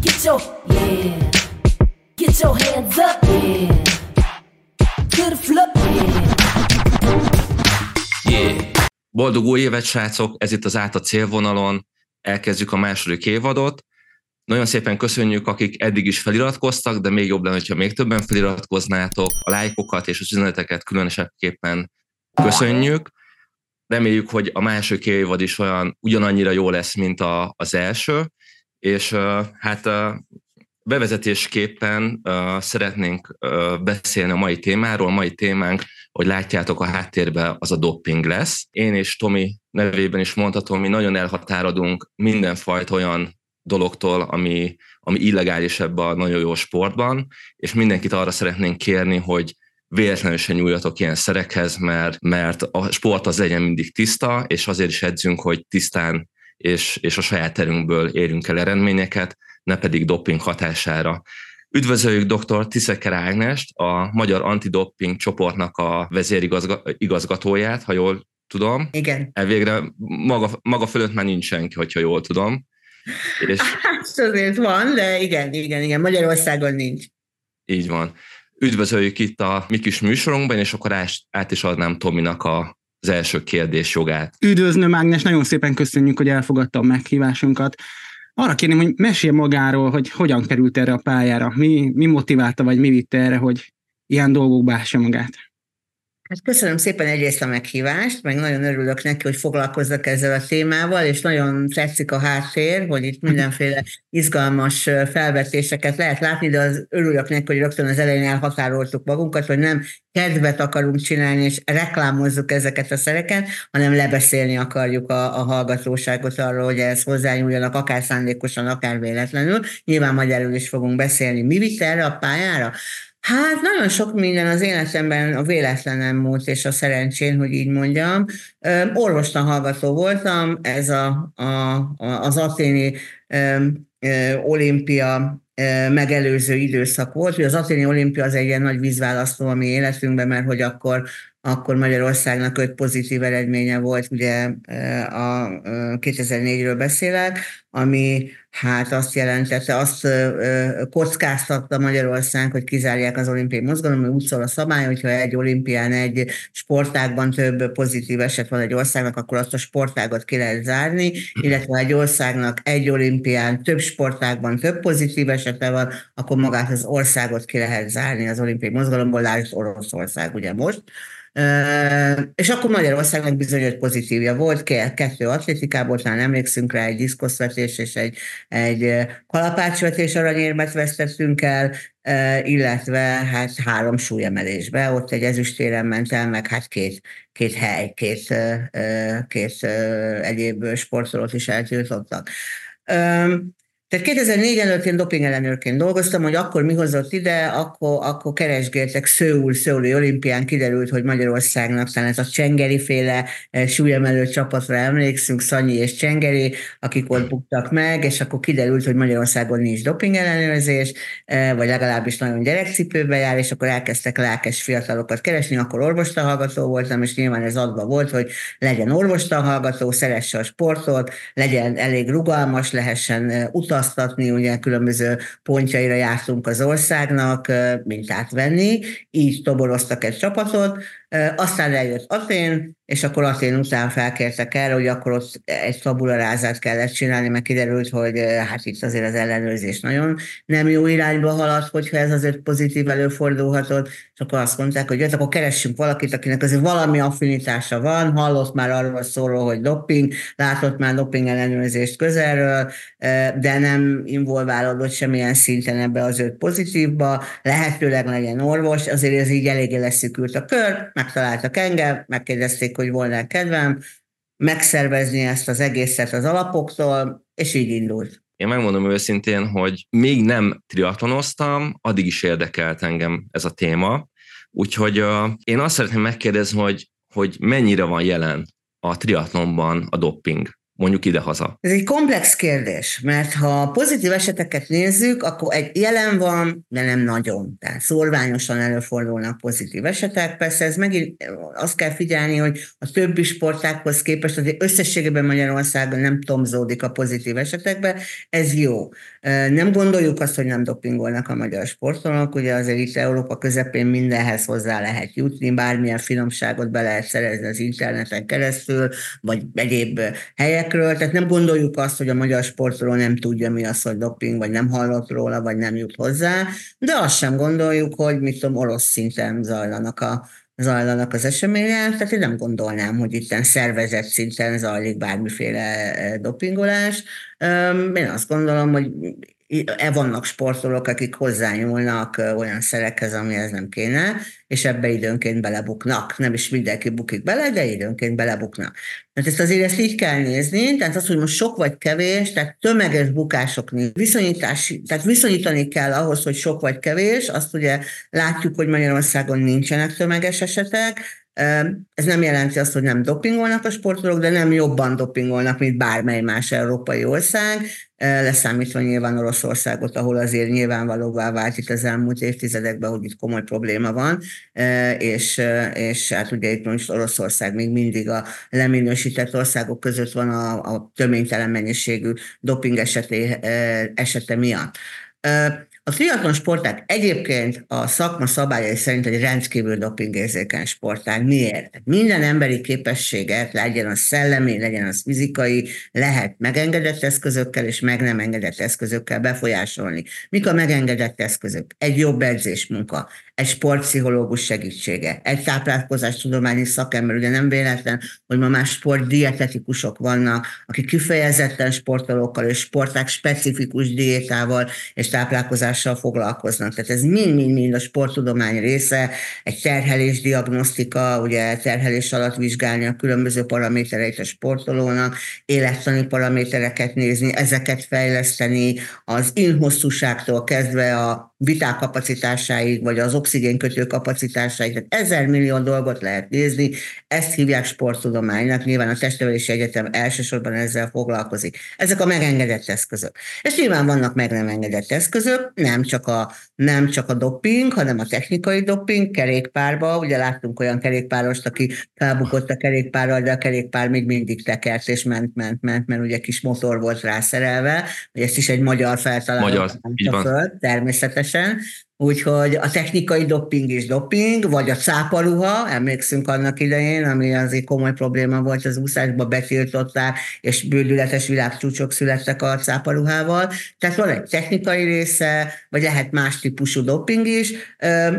Get your, yeah. Get your hands up, yeah. To the floor, yeah. Yeah. Boldog új évet, srácok! Ez itt az át a célvonalon. Elkezdjük a második évadot. Nagyon szépen köszönjük, akik eddig is feliratkoztak, de még jobb lenne, ha még többen feliratkoznátok. A lájkokat és az üzeneteket különösebben köszönjük. Reméljük, hogy a második évad is olyan ugyanannyira jó lesz, mint a, az első, és hát bevezetésképpen szeretnénk beszélni a mai témáról. A mai témánk, hogy látjátok a háttérben, az a dopping lesz. Én és Tomi nevében is mondhatom, mi nagyon elhatárodunk mindenfajta olyan dologtól, ami, ami illegális ebben a nagyon jó sportban, és mindenkit arra szeretnénk kérni, hogy véletlenül se nyúljatok ilyen szerekhez, mert, mert a sport az legyen mindig tiszta, és azért is edzünk, hogy tisztán és, és a saját terünkből érünk el eredményeket, ne pedig doping hatására. Üdvözöljük dr. Tiszeker Ágnest, a Magyar Antidoping csoportnak a vezérigazgatóját, ha jól tudom. Igen. Elvégre maga, maga fölött már nincs senki, hogyha jól tudom. És... Hát azért van, de igen, igen, igen, Magyarországon nincs. Így van. Üdvözöljük itt a mi kis műsorunkban, és akkor át is adnám Tominak a, az első kérdés jogát. Üdvözlöm, Ágnes, nagyon szépen köszönjük, hogy elfogadta a meghívásunkat. Arra kérném, hogy mesél magáról, hogy hogyan került erre a pályára, mi, mi motiválta, vagy mi vitte erre, hogy ilyen dolgokba ássa magát. Hát köszönöm szépen egyrészt a meghívást, meg nagyon örülök neki, hogy foglalkozzak ezzel a témával, és nagyon tetszik a háttér, hogy itt mindenféle izgalmas felvetéseket lehet látni, de az örülök neki, hogy rögtön az elején elhatároltuk magunkat, hogy nem kedvet akarunk csinálni, és reklámozzuk ezeket a szereket, hanem lebeszélni akarjuk a, a hallgatóságot arról, hogy ehhez hozzányúljanak, akár szándékosan, akár véletlenül. Nyilván magyarul is fogunk beszélni. Mi vitt erre a pályára? Hát nagyon sok minden az életemben a véletlenem múlt, és a szerencsén, hogy így mondjam. Orvostan hallgató voltam, ez a, a, az aténi olimpia megelőző időszak volt. Ugye az aténi olimpia az egy ilyen nagy vízválasztó a mi életünkben, mert hogy akkor akkor Magyarországnak öt pozitív eredménye volt, ugye a 2004-ről beszélek, ami hát azt jelentette, azt kockáztatta Magyarország, hogy kizárják az olimpiai mozgalom, mert úgy szól a szabály, hogyha egy olimpián, egy sportágban több pozitív eset van egy országnak, akkor azt a sportágot ki lehet zárni, illetve egy országnak egy olimpián több sportágban több pozitív esete van, akkor magát az országot ki lehet zárni az olimpiai mozgalomból, lásd Oroszország ugye most. És akkor Magyarországnak bizony egy pozitívja volt, kettő atlétikából, talán emlékszünk rá, egy diszkoszvetés és egy, egy kalapácsvetés aranyérmet vesztettünk el, illetve hát három súlyemelésbe, ott egy ezüstéren ment el, meg hát két, két hely, két, két egyéb sportolót is eltiltottak. Tehát 2004 előtt én doping ellenőrként dolgoztam, hogy akkor mi hozott ide, akkor, akkor keresgéltek Szőul, Szőuli olimpián kiderült, hogy Magyarországnak talán ez a Csengeri féle eh, súlyemelő csapatra emlékszünk, Szanyi és Csengeri, akik ott buktak meg, és akkor kiderült, hogy Magyarországon nincs doping ellenőrzés, eh, vagy legalábbis nagyon gyerekcipőbe jár, és akkor elkezdtek lelkes fiatalokat keresni, akkor orvostanhallgató voltam, és nyilván ez adva volt, hogy legyen orvostanhallgató, szeresse a sportot, legyen elég rugalmas, lehessen eh, utazni, utaztatni, ugye különböző pontjaira jártunk az országnak, mintát venni, így toboroztak egy csapatot, aztán eljött Atén, és akkor Atén után felkértek el, hogy akkor ott egy tabularázát kellett csinálni, mert kiderült, hogy hát itt azért az ellenőrzés nagyon nem jó irányba halad, hogyha ez azért pozitív előfordulhatott, és akkor azt mondták, hogy jött, akkor keressünk valakit, akinek azért valami affinitása van, hallott már arról szóló, hogy doping, látott már doping ellenőrzést közelről, de nem involválódott semmilyen szinten ebbe az öt pozitívba, lehetőleg legyen orvos, azért ez így eléggé leszűkült a kör, megtaláltak engem, megkérdezték, hogy volna kedvem megszervezni ezt az egészet az alapoktól, és így indult. Én megmondom őszintén, hogy még nem triatlonoztam, addig is érdekelt engem ez a téma, úgyhogy uh, én azt szeretném megkérdezni, hogy, hogy mennyire van jelen a triatlonban a dopping. Mondjuk idehaza? Ez egy komplex kérdés, mert ha pozitív eseteket nézzük, akkor egy jelen van, de nem nagyon. Tehát szorványosan előfordulnak pozitív esetek. Persze ez megint azt kell figyelni, hogy a többi sportákhoz képest azért összességében Magyarországon nem tomzódik a pozitív esetekbe, ez jó. Nem gondoljuk azt, hogy nem dopingolnak a magyar sportolók, ugye azért itt Európa közepén mindenhez hozzá lehet jutni, bármilyen finomságot be lehet szerezni az interneten keresztül, vagy egyéb helyekről, tehát nem gondoljuk azt, hogy a magyar sportoló nem tudja mi az, hogy doping, vagy nem hallott róla, vagy nem jut hozzá, de azt sem gondoljuk, hogy mit tudom, orosz szinten zajlanak a zajlanak az események, tehát én nem gondolnám, hogy itt szervezett szinten zajlik bármiféle dopingolás. Én azt gondolom, hogy e vannak sportolók, akik hozzányúlnak olyan szerekhez, amihez nem kéne, és ebbe időnként belebuknak. Nem is mindenki bukik bele, de időnként belebuknak. Tehát ezt azért ezt így kell nézni, tehát az, hogy most sok vagy kevés, tehát tömeges bukások viszonyítás, tehát viszonyítani kell ahhoz, hogy sok vagy kevés, azt ugye látjuk, hogy Magyarországon nincsenek tömeges esetek, ez nem jelenti azt, hogy nem dopingolnak a sportolók, de nem jobban dopingolnak, mint bármely más európai ország, leszámítva nyilván Oroszországot, ahol azért nyilvánvalóvá vált itt az elmúlt évtizedekben, hogy itt komoly probléma van, és, és hát ugye itt most Oroszország még mindig a leminősített országok között van a, a töménytelen mennyiségű doping eseté, esete miatt. A triatlon sporták egyébként a szakma szabályai szerint egy rendkívül dopingérzékeny sportág. Miért? Minden emberi képességet, legyen az szellemi, legyen az fizikai, lehet megengedett eszközökkel és meg nem engedett eszközökkel befolyásolni. Mik a megengedett eszközök? Egy jobb edzésmunka, egy sportpszichológus segítsége, egy táplálkozástudományi szakember, ugye nem véletlen, hogy ma már sportdietetikusok vannak, akik kifejezetten sportolókkal és sporták specifikus diétával és táplálkozással foglalkoznak. Tehát ez mind-mind-mind a sporttudomány része, egy terhelés diagnosztika, ugye terhelés alatt vizsgálni a különböző paramétereit a sportolónak, élettani paramétereket nézni, ezeket fejleszteni, az inhosszúságtól kezdve a viták kapacitásáig, vagy az oxigénkötő kapacitásáig, tehát ezer millió dolgot lehet nézni, ezt hívják sporttudománynak, nyilván a Testnevelési Egyetem elsősorban ezzel foglalkozik. Ezek a megengedett eszközök. És nyilván vannak meg nem engedett eszközök, nem csak a, nem csak a doping, hanem a technikai doping kerékpárba, ugye láttunk olyan kerékpárost, aki felbukott a kerékpárral, de a kerékpár még mindig tekert, és ment, ment, ment, mert ugye kis motor volt rászerelve, hogy ezt is egy magyar feltaláló magyar, így van. Föl, természetesen, úgyhogy a technikai dopping is dopping, vagy a cáparuha, emlékszünk annak idején, ami azért komoly probléma volt az úszásban, betiltották, és bődületes világcsúcsok születtek a cáparuhával. Tehát van egy technikai része, vagy lehet más típusú dopping is,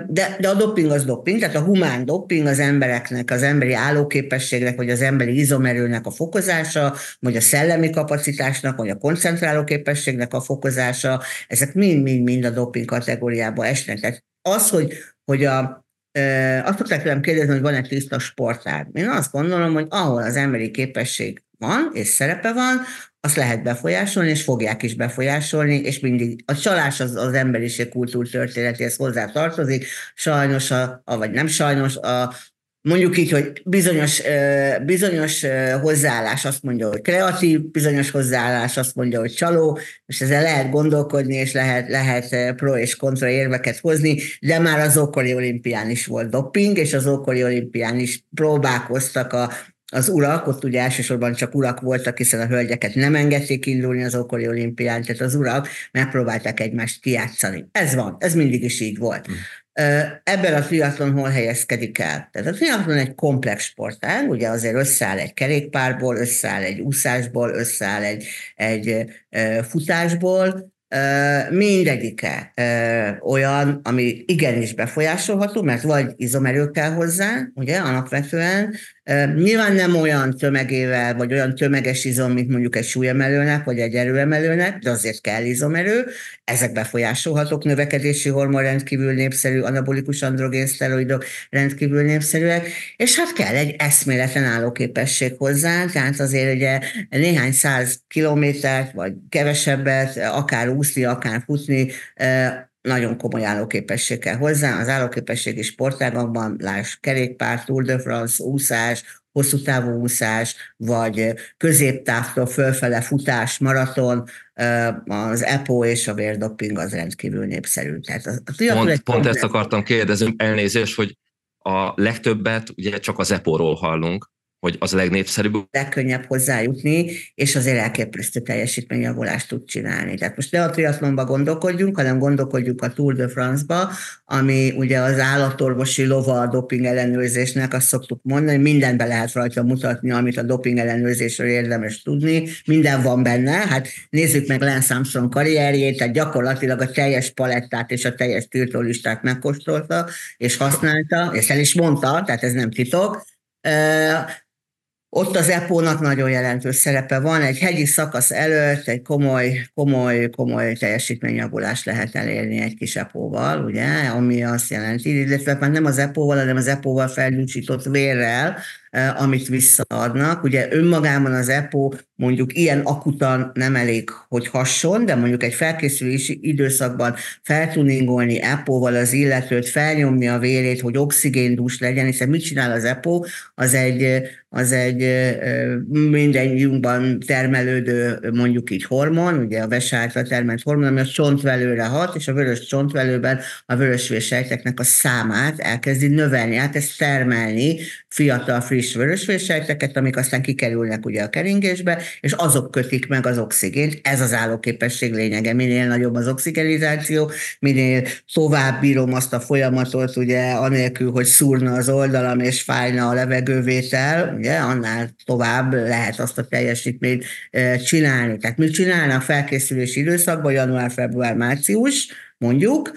de, de a dopping az dopping, tehát a humán dopping az embereknek, az emberi állóképességnek, vagy az emberi izomerőnek a fokozása, vagy a szellemi kapacitásnak, vagy a koncentráló képességnek a fokozása, ezek mind-mind-mind a dopping kategóriába esnek. Tehát az, hogy, hogy a, azt szokták tőlem kérdezni, hogy van-e tiszta sportág. Én azt gondolom, hogy ahol az emberi képesség van, és szerepe van, azt lehet befolyásolni, és fogják is befolyásolni, és mindig a csalás az, az emberiség kultúrtörténetéhez hozzá tartozik, sajnos, a, vagy nem sajnos, a, mondjuk így, hogy bizonyos, bizonyos hozzáállás azt mondja, hogy kreatív, bizonyos hozzáállás azt mondja, hogy csaló, és ezzel lehet gondolkodni, és lehet, lehet pro és kontra érveket hozni, de már az ókori olimpián is volt doping, és az ókori olimpián is próbálkoztak a, az urak, ott ugye elsősorban csak urak voltak, hiszen a hölgyeket nem engedték indulni az ókori olimpián, tehát az urak megpróbálták egymást kiátszani. Ez van, ez mindig is így volt. Ebben a triatlon hol helyezkedik el? Tehát a triatlon egy komplex sportág, ugye azért összeáll egy kerékpárból, összeáll egy úszásból, összeáll egy, egy futásból, mindegyike olyan, ami igenis befolyásolható, mert vagy izomerő kell hozzá, ugye, alapvetően, Nyilván nem olyan tömegével, vagy olyan tömeges izom, mint mondjuk egy súlyemelőnek, vagy egy erőemelőnek, de azért kell izomerő. Ezek befolyásolhatók, növekedési hormon rendkívül népszerű, anabolikus androgén szteroidok rendkívül népszerűek, és hát kell egy eszméleten álló képesség hozzá, tehát azért ugye néhány száz kilométert, vagy kevesebbet, akár úszni, akár futni, nagyon komoly állóképesség kell hozzá. Az állóképességi sportágakban, láss kerékpár, Tour de France, úszás, hosszú távú úszás, vagy középtávtól fölfele futás, maraton, az EPO és a vérdoping az rendkívül népszerű. Tehát a, a pont, pont ezt akartam kérdezni, elnézést, hogy a legtöbbet ugye csak az EPO-ról hallunk, hogy az a legnépszerűbb. Legkönnyebb hozzájutni, és azért elképesztő teljesítményjavulást tud csinálni. Tehát most ne a triatlonba gondolkodjunk, hanem gondolkodjunk a Tour de France-ba, ami ugye az állatorvosi lova a doping ellenőrzésnek, azt szoktuk mondani, mindenbe lehet rajta mutatni, amit a doping ellenőrzésről érdemes tudni, minden van benne, hát nézzük meg Lance Armstrong karrierjét, tehát gyakorlatilag a teljes palettát és a teljes tiltólistát megkóstolta, és használta, és el is mondta, tehát ez nem titok, ott az EPO-nak nagyon jelentős szerepe van, egy hegyi szakasz előtt egy komoly, komoly, komoly teljesítményjavulást lehet elérni egy kis EPO-val, ugye, ami azt jelenti, illetve már nem az EPO-val, hanem az EPO-val felgyújtsított vérrel, amit visszaadnak. Ugye önmagában az EPO mondjuk ilyen akutan nem elég, hogy hasson, de mondjuk egy felkészülési időszakban feltuningolni EPO-val az illetőt, felnyomni a vérét, hogy oxigéndús legyen, hiszen mit csinál az EPO? Az egy, az egy mindennyiunkban termelődő mondjuk így hormon, ugye a vese által termelt hormon, ami a csontvelőre hat, és a vörös csontvelőben a vörösvérsejteknek a számát elkezdi növelni, elkezd termelni fiatal, friss vörösvérsejteket, amik aztán kikerülnek ugye a keringésbe, és azok kötik meg az oxigént. Ez az állóképesség lényege. Minél nagyobb az oxigenizáció, minél tovább bírom azt a folyamatot, ugye, anélkül, hogy szúrna az oldalam és fájna a levegővétel, ugye, annál tovább lehet azt a teljesítményt csinálni. Tehát mit csinálnak felkészülési időszakban, január, február, március, mondjuk,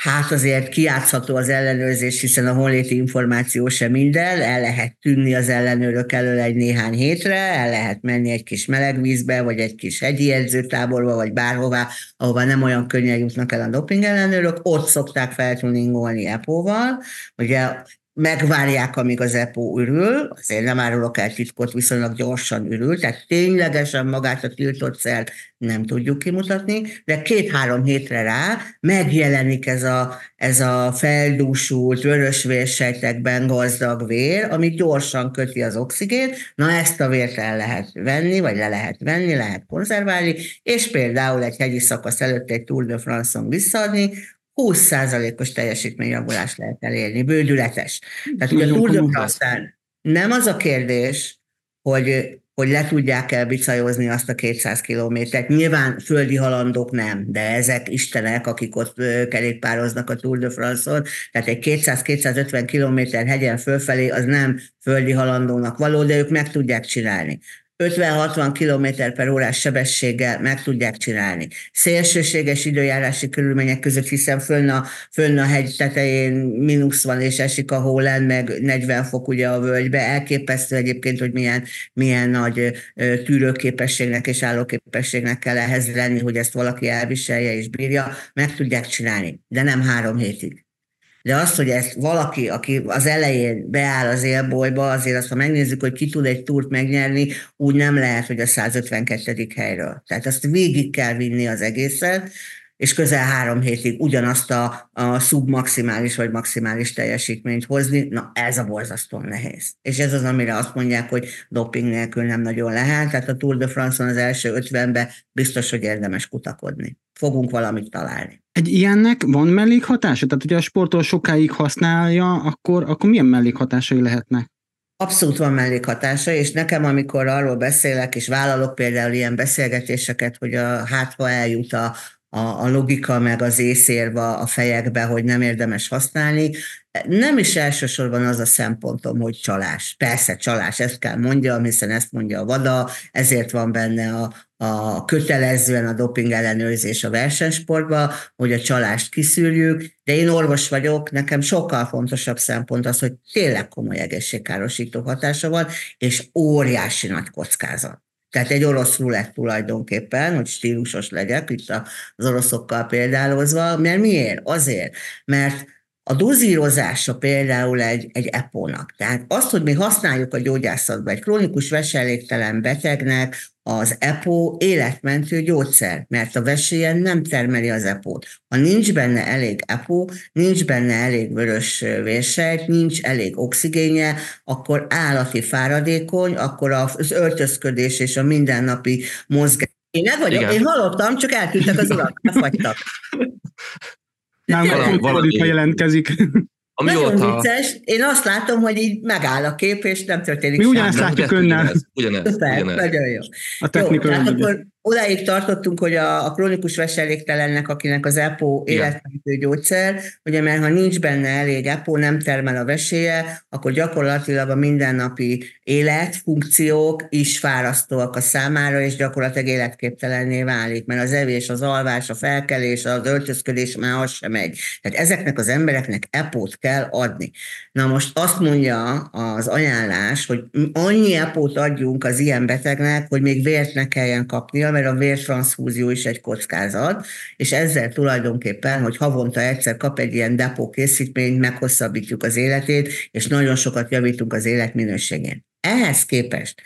hát azért kiátszható az ellenőrzés, hiszen a honléti információ sem minden, el lehet tűnni az ellenőrök elől egy néhány hétre, el lehet menni egy kis melegvízbe, vagy egy kis hegyi edzőtáborba, vagy bárhová, ahova nem olyan könnyen jutnak el a doping ellenőrök, ott szokták feltuningolni EPO-val, ugye megvárják, amíg az EPO ürül, azért nem árulok el titkot, viszonylag gyorsan ürül, tehát ténylegesen magát a tiltott szert nem tudjuk kimutatni, de két-három hétre rá megjelenik ez a, ez a feldúsult, vörösvérsejtekben gazdag vér, ami gyorsan köti az oxigént, na ezt a vért el lehet venni, vagy le lehet venni, lehet konzerválni, és például egy hegyi szakasz előtt egy Tour de France-on visszaadni, 20%-os teljesítményjavulást lehet elérni, bődületes. Tehát ugye a Tour de nem az a kérdés, hogy, hogy le tudják el bicajozni azt a 200 kilométert. Nyilván földi halandók nem, de ezek istenek, akik ott kerékpároznak a Tour de France-on, tehát egy 200-250 kilométer hegyen fölfelé az nem földi halandónak való, de ők meg tudják csinálni. 50-60 km per órás sebességgel meg tudják csinálni. Szélsőséges időjárási körülmények között, hiszen fönn a, fönn a hegy tetején mínusz van, és esik a hólen, meg 40 fok ugye a völgybe. Elképesztő egyébként, hogy milyen, milyen nagy tűrőképességnek és állóképességnek kell ehhez lenni, hogy ezt valaki elviselje és bírja. Meg tudják csinálni, de nem három hétig. De azt, hogy ezt valaki, aki az elején beáll az élbolyba, azért azt, ha megnézzük, hogy ki tud egy túrt megnyerni, úgy nem lehet, hogy a 152. helyről. Tehát azt végig kell vinni az egészet, és közel három hétig ugyanazt a, a szubmaximális vagy maximális teljesítményt hozni, na ez a borzasztóan nehéz. És ez az, amire azt mondják, hogy doping nélkül nem nagyon lehet, tehát a Tour de France-on az első ötvenben biztos, hogy érdemes kutakodni. Fogunk valamit találni. Egy ilyennek van mellékhatása? Tehát, hogyha a sportol sokáig használja, akkor, akkor milyen mellékhatásai lehetnek? Abszolút van mellékhatása, és nekem, amikor arról beszélek, és vállalok például ilyen beszélgetéseket, hogy a, hát ha eljut a, a, a logika meg az észérva a fejekbe, hogy nem érdemes használni. Nem is elsősorban az a szempontom, hogy csalás. Persze csalás, ezt kell mondjam, hiszen ezt mondja a VADA, ezért van benne a, a kötelezően a doping ellenőrzés a versenysportban, hogy a csalást kiszűrjük, de én orvos vagyok, nekem sokkal fontosabb szempont az, hogy tényleg komoly egészségkárosító hatása van, és óriási nagy kockázat. Tehát egy orosz rulett tulajdonképpen, hogy stílusos legyek, itt az oroszokkal példálozva, mert miért? Azért, mert a dozírozása például egy, egy epónak. Tehát azt, hogy mi használjuk a gyógyászatban egy krónikus veselégtelen betegnek az EPO életmentő gyógyszer, mert a vesélyen nem termeli az EPO-t. Ha nincs benne elég EPO, nincs benne elég vörös vérsejt, nincs elég oxigénje, akkor állati fáradékony, akkor az öltözködés és a mindennapi mozgás. Én meg vagyok, Igen. én hallottam, csak eltűntek az urak, befagytak. Nem, valami, valami jelentkezik. Amióta... Nagyon vicces. Én azt látom, hogy így megáll a kép, és nem történik Mi ugyanezt látjuk önnel. Ugyanez, ugyanez, ugyanez. Nagyon jó. A technika jó, akkor odáig tartottunk, hogy a, a krónikus veseléktelennek, akinek az EPO életmentő gyógyszer, ugye mert ha nincs benne elég EPO, nem termel a veséje, akkor gyakorlatilag a mindennapi életfunkciók is fárasztóak a számára, és gyakorlatilag életképtelenné válik, mert az evés, az alvás, a felkelés, az öltözködés már az sem megy. Tehát ezeknek az embereknek EPO-t kell adni. Na most azt mondja az ajánlás, hogy annyi EPO-t adjunk az ilyen betegnek, hogy még vért ne kelljen kapnia, mert a vértranszfúzió is egy kockázat, és ezzel tulajdonképpen, hogy havonta egyszer kap egy ilyen depó készítményt, meghosszabbítjuk az életét, és nagyon sokat javítunk az életminőségén. Ehhez képest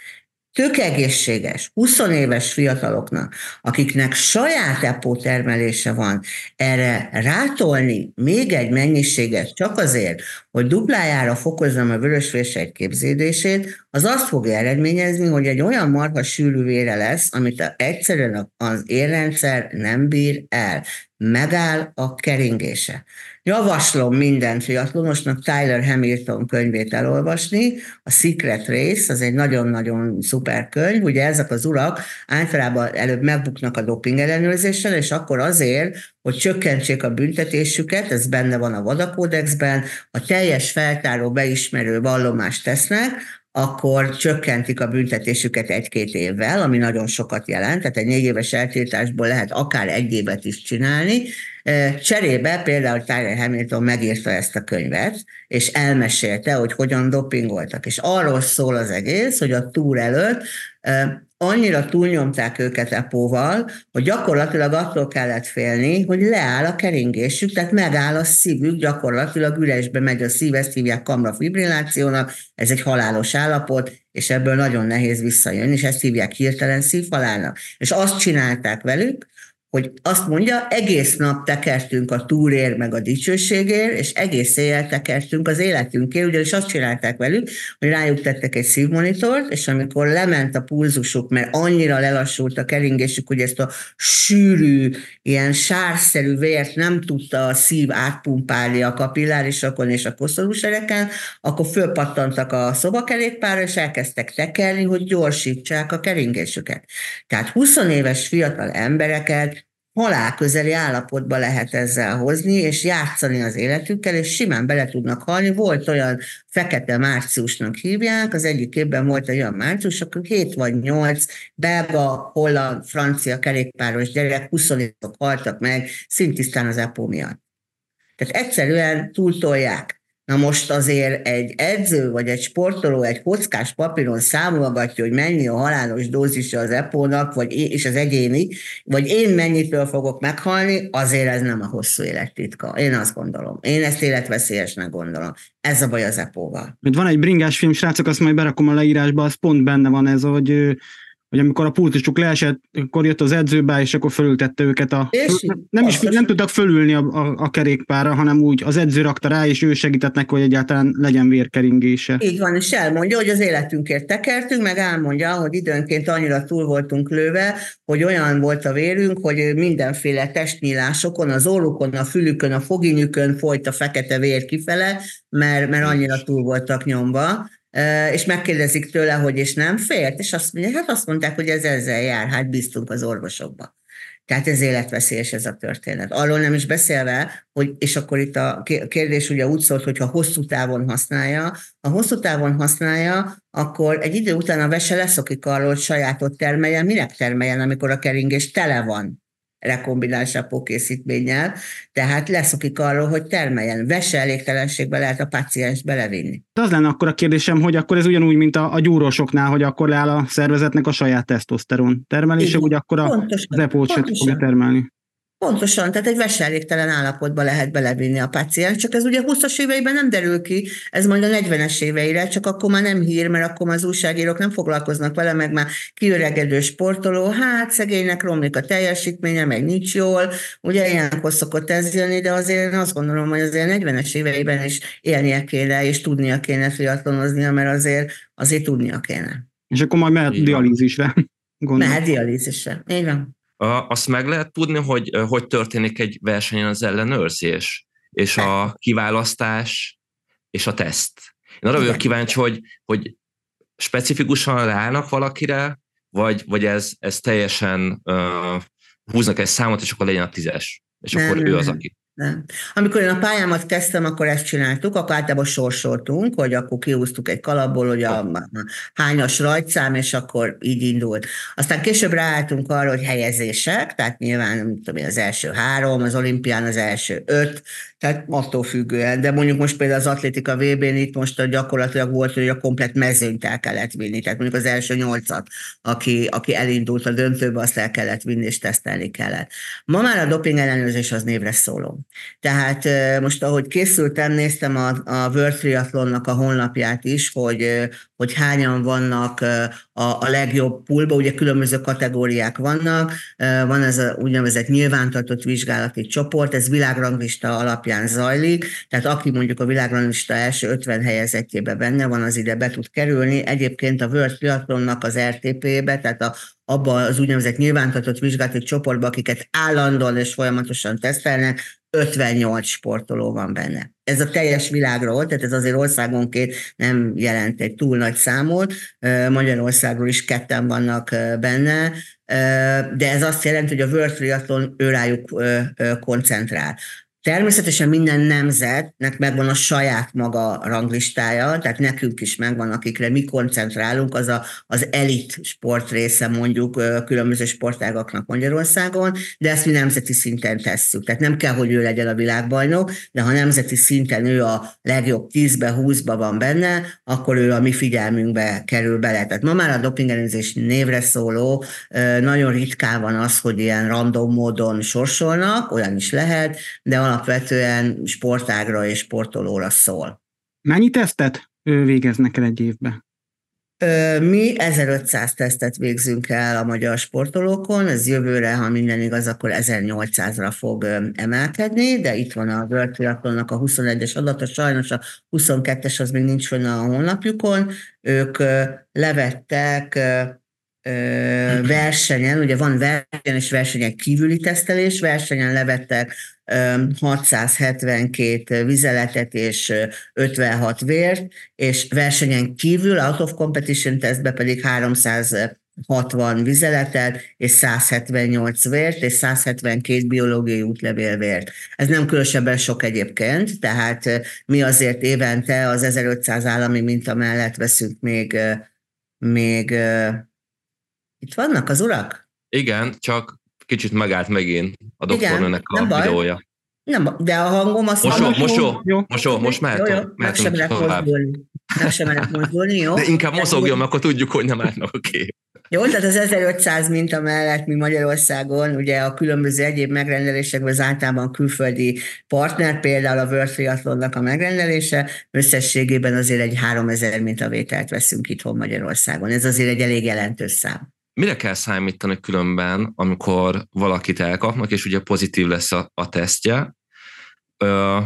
tök egészséges, 20 éves fiataloknak, akiknek saját EPO termelése van, erre rátolni még egy mennyiséget csak azért, hogy duplájára fokozzam a vörösvérsejt képződését, az azt fogja eredményezni, hogy egy olyan marha sűrű vére lesz, amit egyszerűen az érrendszer nem bír el. Megáll a keringése. Javaslom minden fiatalonosnak Tyler Hamilton könyvét elolvasni, a Secret Race, az egy nagyon-nagyon szuper könyv, ugye ezek az urak általában előbb megbuknak a doping ellenőrzéssel, és akkor azért, hogy csökkentsék a büntetésüket, ez benne van a vadakódexben, a teljes feltáró beismerő vallomást tesznek, akkor csökkentik a büntetésüket egy-két évvel, ami nagyon sokat jelent, tehát egy négy éves eltiltásból lehet akár egy évet is csinálni. Cserébe például Tyler Hamilton megírta ezt a könyvet, és elmesélte, hogy hogyan dopingoltak. És arról szól az egész, hogy a túr előtt annyira túlnyomták őket epóval, hogy gyakorlatilag attól kellett félni, hogy leáll a keringésük, tehát megáll a szívük, gyakorlatilag üresbe megy a szív, ezt hívják kamrafibrillációnak, ez egy halálos állapot, és ebből nagyon nehéz visszajönni, és ezt hívják hirtelen szívhalálnak. És azt csinálták velük, hogy azt mondja, egész nap tekertünk a túlér meg a dicsőségért, és egész éjjel tekertünk az életünkért, ugyanis azt csinálták velük, hogy rájuk tettek egy szívmonitort, és amikor lement a pulzusuk, mert annyira lelassult a keringésük, hogy ezt a sűrű, ilyen sárszerű vért nem tudta a szív átpumpálni a kapillárisokon és a koszorúsereken, akkor fölpattantak a szobakerékpárra, és elkezdtek tekerni, hogy gyorsítsák a keringésüket. Tehát 20 éves fiatal embereket halálközeli állapotba lehet ezzel hozni, és játszani az életükkel, és simán bele tudnak halni. Volt olyan fekete márciusnak hívják, az egyik évben volt egy olyan március, akkor 7 vagy 8 belga, holland, francia kerékpáros gyerek, 20 haltak meg, szintisztán az EPO miatt. Tehát egyszerűen túltolják. Na most azért egy edző vagy egy sportoló egy kockás papíron számolgatja, hogy mennyi a halálos dózisa az epónak, vagy én, és az egyéni, vagy én mennyitől fogok meghalni, azért ez nem a hosszú élettitka. Én azt gondolom. Én ezt életveszélyesnek gondolom. Ez a baj az epóval. Van egy bringás film, srácok, azt majd berakom a leírásba, az pont benne van ez, hogy hogy amikor a pultusuk leesett, akkor jött az edzőbe, és akkor fölültette őket a... És nem is nem tudtak fölülni a, a, a kerékpára, hanem úgy az edző rakta rá, és ő segített neki, hogy egyáltalán legyen vérkeringése. Így van, és elmondja, hogy az életünkért tekertünk, meg elmondja, hogy időnként annyira túl voltunk lőve, hogy olyan volt a vérünk, hogy mindenféle testnyílásokon, az orrukon, a fülükön, a foginyükön folyt a fekete vér kifele, mert, mert annyira túl voltak nyomva és megkérdezik tőle, hogy és nem félt, és azt mondja, hát azt mondták, hogy ez ezzel jár, hát bíztunk az orvosokba. Tehát ez életveszélyes ez a történet. Arról nem is beszélve, hogy, és akkor itt a kérdés ugye úgy szólt, hogyha hosszú távon használja, ha hosszú távon használja, akkor egy idő után a vese leszokik arról, hogy sajátot termeljen, minek termeljen, amikor a keringés tele van rekombinált készítménnyel, tehát leszokik arról, hogy termeljen. Vese elégtelenségbe lehet a paciens belevinni. De az lenne akkor a kérdésem, hogy akkor ez ugyanúgy, mint a, a gyúrósoknál, hogy akkor leáll a szervezetnek a saját tesztoszteron termelése, úgy akkor a, az epót fogja termelni. Pontosan, tehát egy veselégtelen állapotba lehet belevinni a páciens, csak ez ugye 20-as éveiben nem derül ki, ez majd a 40-es éveire, csak akkor már nem hír, mert akkor már az újságírók nem foglalkoznak vele, meg már kiöregedő sportoló, hát szegénynek romlik a teljesítménye, meg nincs jól, ugye ilyenkor szokott ez jönni, de azért én azt gondolom, hogy azért 40-es éveiben is élnie kéne, és tudnia kéne fiatalonoznia, mert azért, azért tudnia kéne. És akkor majd mehet dialízisre. Gondolom. Mehet dialízisre, így van. Azt meg lehet tudni, hogy hogy történik egy versenyen az ellenőrzés, és a kiválasztás, és a teszt. Én arra vagyok kíváncsi, hogy, hogy specifikusan ráállnak valakire, vagy, vagy ez, ez teljesen uh, húznak egy számot, és akkor legyen a tízes, és nem, akkor nem, ő az, aki. Nem. Amikor én a pályámat kezdtem, akkor ezt csináltuk, akkor általában sorsoltunk, hogy akkor kihúztuk egy kalapból, hogy a, a hányas rajtszám, és akkor így indult. Aztán később ráálltunk arra, hogy helyezések, tehát nyilván tudom, az első három, az olimpián az első öt, tehát attól függően, de mondjuk most például az atlétika VB-n itt most gyakorlatilag volt, hogy a komplet mezőnyt el kellett vinni, tehát mondjuk az első nyolcat, aki, aki elindult a döntőbe, azt el kellett vinni és tesztelni kellett. Ma már a doping ellenőrzés az névre szóló. Tehát most ahogy készültem, néztem a, a World Triathlonnak a honlapját is, hogy, hogy hányan vannak a, a legjobb poolba, ugye különböző kategóriák vannak, van ez a úgynevezett nyilvántartott vizsgálati csoport, ez világranglista alapján zajlik, tehát aki mondjuk a világranglista első 50 helyezettjében benne van, az ide be tud kerülni. Egyébként a World Triathlonnak az RTP-be, tehát a abba az úgynevezett nyilvántartott vizsgálati csoportba, akiket állandóan és folyamatosan tesztelnek, 58 sportoló van benne. Ez a teljes világról, tehát ez azért országonként nem jelent egy túl nagy számot, Magyarországról is ketten vannak benne, de ez azt jelenti, hogy a World Triathlon őrájuk koncentrál. Természetesen minden nemzetnek megvan a saját maga ranglistája, tehát nekünk is megvan, akikre mi koncentrálunk, az a, az elit sport része mondjuk különböző sportágaknak Magyarországon, de ezt mi nemzeti szinten tesszük. Tehát nem kell, hogy ő legyen a világbajnok, de ha nemzeti szinten ő a legjobb 10-be, 20-ba van benne, akkor ő a mi figyelmünkbe kerül bele. Tehát ma már a dopingelőzés névre szóló, nagyon ritkán van az, hogy ilyen random módon sorsolnak, olyan is lehet, de alapvetően sportágra és sportolóra szól. Mennyi tesztet végeznek el egy évben? Mi 1500 tesztet végzünk el a magyar sportolókon, ez jövőre, ha minden igaz, akkor 1800-ra fog emelkedni, de itt van a World Triathlonnak a 21-es adata, sajnos a 22-es az még nincs fönn a honlapjukon. Ők levettek versenyen, ugye van verseny és versenyen kívüli tesztelés, versenyen levettek 672 vizeletet és 56 vért, és versenyen kívül, out of competition tesztbe pedig 360 vizeletet és 178 vért, és 172 biológiai útlevél vért. Ez nem különösebben sok egyébként, tehát mi azért évente az 1500 állami minta mellett veszünk még, még itt vannak az urak? Igen, csak kicsit megállt megint a doktornőnek a nem videója. Nem, de a hangom azt most, most jó, jó, most mehetünk. Jó, jó, meg sem merek mozdulni. Meg sem merek mozdulni, jó? De inkább mozogjon, akkor tudjuk, hogy nem állnak a kép. Jó, tehát az 1500 minta mellett mi Magyarországon ugye a különböző egyéb megrendelésekben az általában külföldi partner, például a World Triathlonnak a megrendelése, összességében azért egy 3000 mintavételt veszünk itthon Magyarországon. Ez azért egy elég jelentős szám. Mire kell számítani különben, amikor valakit elkapnak, és ugye pozitív lesz a, a tesztje? Ö,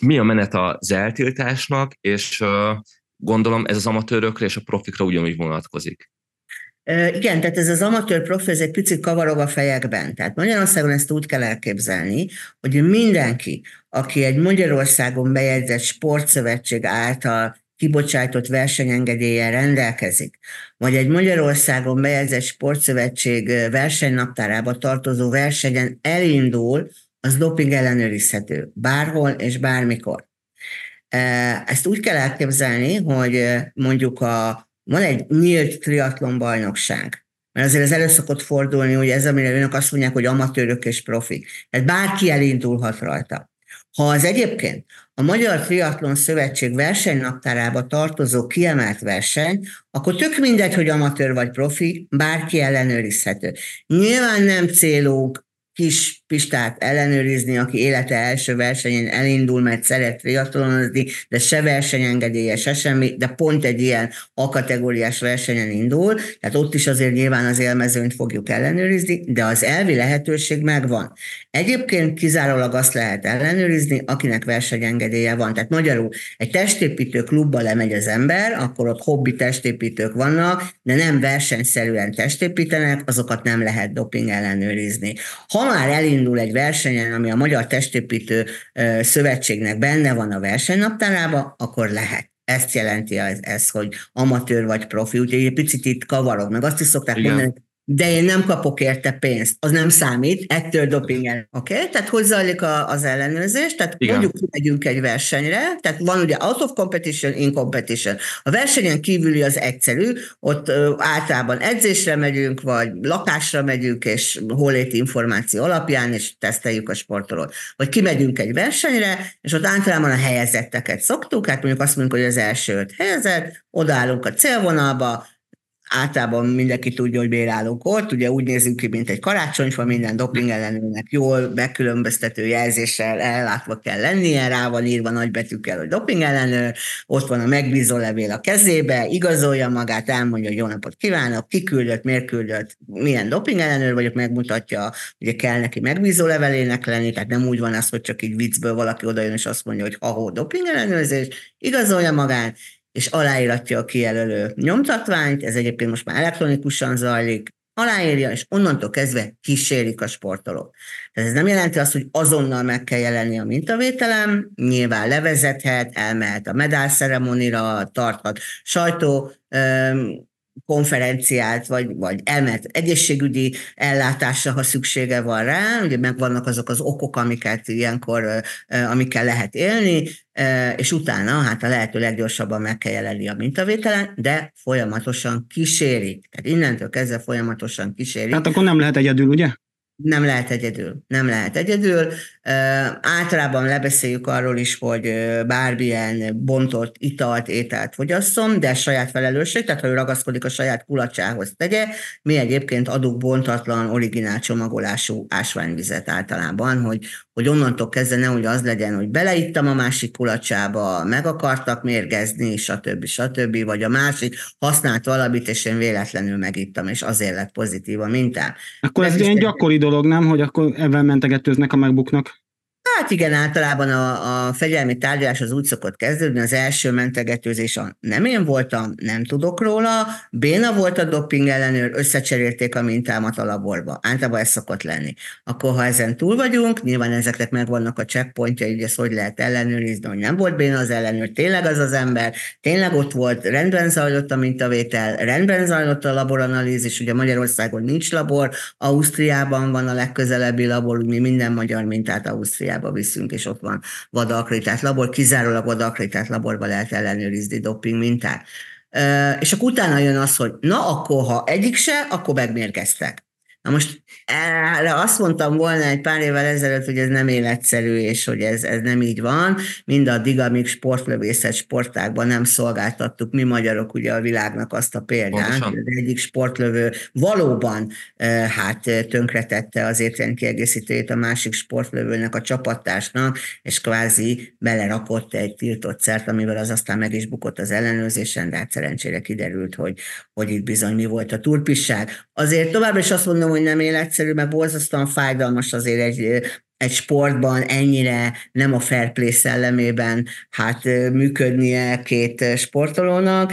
mi a menet az eltiltásnak, és ö, gondolom ez az amatőrökre és a profikra ugyanúgy vonatkozik. Igen, tehát ez az amatőr profi, ez egy picit kavarog a fejekben. Tehát Magyarországon ezt úgy kell elképzelni, hogy mindenki, aki egy Magyarországon bejegyzett sportszövetség által kibocsátott versenyengedélyen rendelkezik, vagy egy Magyarországon bejegyzett sportszövetség versenynaptárába tartozó versenyen elindul, az doping ellenőrizhető bárhol és bármikor. Ezt úgy kell elképzelni, hogy mondjuk a, van egy nyílt triatlon bajnokság, mert azért ez elő szokott fordulni, hogy ez, amire önök azt mondják, hogy amatőrök és profi. Tehát bárki elindulhat rajta. Ha az egyébként a Magyar Triatlon Szövetség versenynaptárába tartozó kiemelt verseny, akkor tök mindegy, hogy amatőr vagy profi, bárki ellenőrizhető. Nyilván nem célunk kis Pistát ellenőrizni, aki élete első versenyen elindul, mert szeret triatlonozni, de se versenyengedélye, se semmi, de pont egy ilyen A-kategóriás versenyen indul, tehát ott is azért nyilván az élmezőnyt fogjuk ellenőrizni, de az elvi lehetőség megvan. Egyébként kizárólag azt lehet ellenőrizni, akinek versenyengedélye van. Tehát magyarul egy testépítő klubba lemegy az ember, akkor ott hobbi testépítők vannak, de nem versenyszerűen testépítenek, azokat nem lehet doping ellenőrizni. Ha már elindul egy versenyen, ami a Magyar Testépítő Szövetségnek benne van a versenynaptárába, akkor lehet. Ezt jelenti ez, ez, hogy amatőr vagy profi, úgyhogy egy picit itt kavarog, meg azt is szokták Igen. mondani, de én nem kapok érte pénzt, az nem számít, ettől doping Oké? Okay? Tehát a, az ellenőrzés? Tehát Igen. mondjuk megyünk egy versenyre, tehát van ugye out of competition, in competition. A versenyen kívüli az egyszerű, ott ö, általában edzésre megyünk, vagy lakásra megyünk, és holét információ alapján, és teszteljük a sportolót. Vagy kimegyünk egy versenyre, és ott általában a helyezetteket szoktuk, hát mondjuk azt mondjuk, hogy az első öt helyezett, odállunk a célvonalba, általában mindenki tudja, hogy miért állunk ott, ugye úgy nézünk ki, mint egy karácsonyfa, minden doping ellenőrnek jól, megkülönböztető jelzéssel ellátva kell lennie, rá van írva nagybetűkkel, hogy doping ellenőr, ott van a megbízó levél a kezébe, igazolja magát, elmondja, hogy jó napot kívánok, kiküldött, miért küldött, milyen doping ellenőr vagyok, megmutatja, ugye kell neki megbízó levelének lenni, tehát nem úgy van az, hogy csak így viccből valaki odajön és azt mondja, hogy ha doping ellenőrzés, igazolja magát, és aláíratja a kijelölő nyomtatványt, ez egyébként most már elektronikusan zajlik, aláírja, és onnantól kezdve kísérik a sportolók. Tehát ez nem jelenti azt, hogy azonnal meg kell jelenni a mintavételem, nyilván levezethet, elmehet a medálszeremonira, tarthat sajtó konferenciát, vagy, vagy elmehet egészségügyi ellátásra, ha szüksége van rá, ugye meg vannak azok az okok, amiket ilyenkor, amikkel lehet élni, és utána hát a lehető leggyorsabban meg kell jelenni a mintavételen, de folyamatosan kísérik. Tehát innentől kezdve folyamatosan kísérik. Tehát akkor nem lehet egyedül, ugye? Nem lehet egyedül. Nem lehet egyedül. Általában lebeszéljük arról is, hogy bármilyen bontott italt, ételt fogyasszon, de saját felelősség, tehát ha ő ragaszkodik a saját kulacsához tegye, mi egyébként adunk bontatlan, originál csomagolású ásványvizet általában, hogy, hogy onnantól kezdve nehogy az legyen, hogy beleittam a másik kulacsába, meg akartak mérgezni, stb. stb. Vagy a másik használt valamit, és én véletlenül megittam, és azért lett pozitív a mintám. Akkor ez ilyen gyakori dolog, nem? Hogy akkor ebben mentegetőznek a megbuknak? Hát igen, általában a, a fegyelmi tárgyalás az úgy szokott kezdődni, az első mentegetőzés a nem én voltam, nem tudok róla, Béna volt a doping ellenőr, összecserélték a mintámat a laborba. Általában ez szokott lenni. Akkor, ha ezen túl vagyunk, nyilván ezeknek megvannak a checkpointja, hogy ezt hogy lehet ellenőrizni, hogy nem volt Béna az ellenőr, tényleg az az ember, tényleg ott volt, rendben zajlott a mintavétel, rendben zajlott a laboranalízis, ugye Magyarországon nincs labor, Ausztriában van a legközelebbi labor, mi minden magyar mintát Ausztriában Ausztriába viszünk, és ott van vadakreditált labor, kizárólag vadakreditált laborba lehet ellenőrizni doping mintát. És akkor utána jön az, hogy na akkor, ha egyik se, akkor megmérgeztek. Na most erre azt mondtam volna egy pár évvel ezelőtt, hogy ez nem életszerű, és hogy ez, ez nem így van. Mindaddig, amíg sportlövészet sportákban nem szolgáltattuk mi magyarok ugye a világnak azt a példát, hogy az egyik sportlövő valóban hát tönkretette az étrendkiegészítőjét a másik sportlövőnek, a csapattársnak, és kvázi belerakott egy tiltott szert, amivel az aztán meg is bukott az ellenőrzésen, de hát szerencsére kiderült, hogy, hogy itt bizony mi volt a turpisság. Azért továbbra is azt mondom, hogy nem életszerű, mert borzasztóan fájdalmas azért egy, egy sportban ennyire nem a fair play szellemében hát működnie két sportolónak,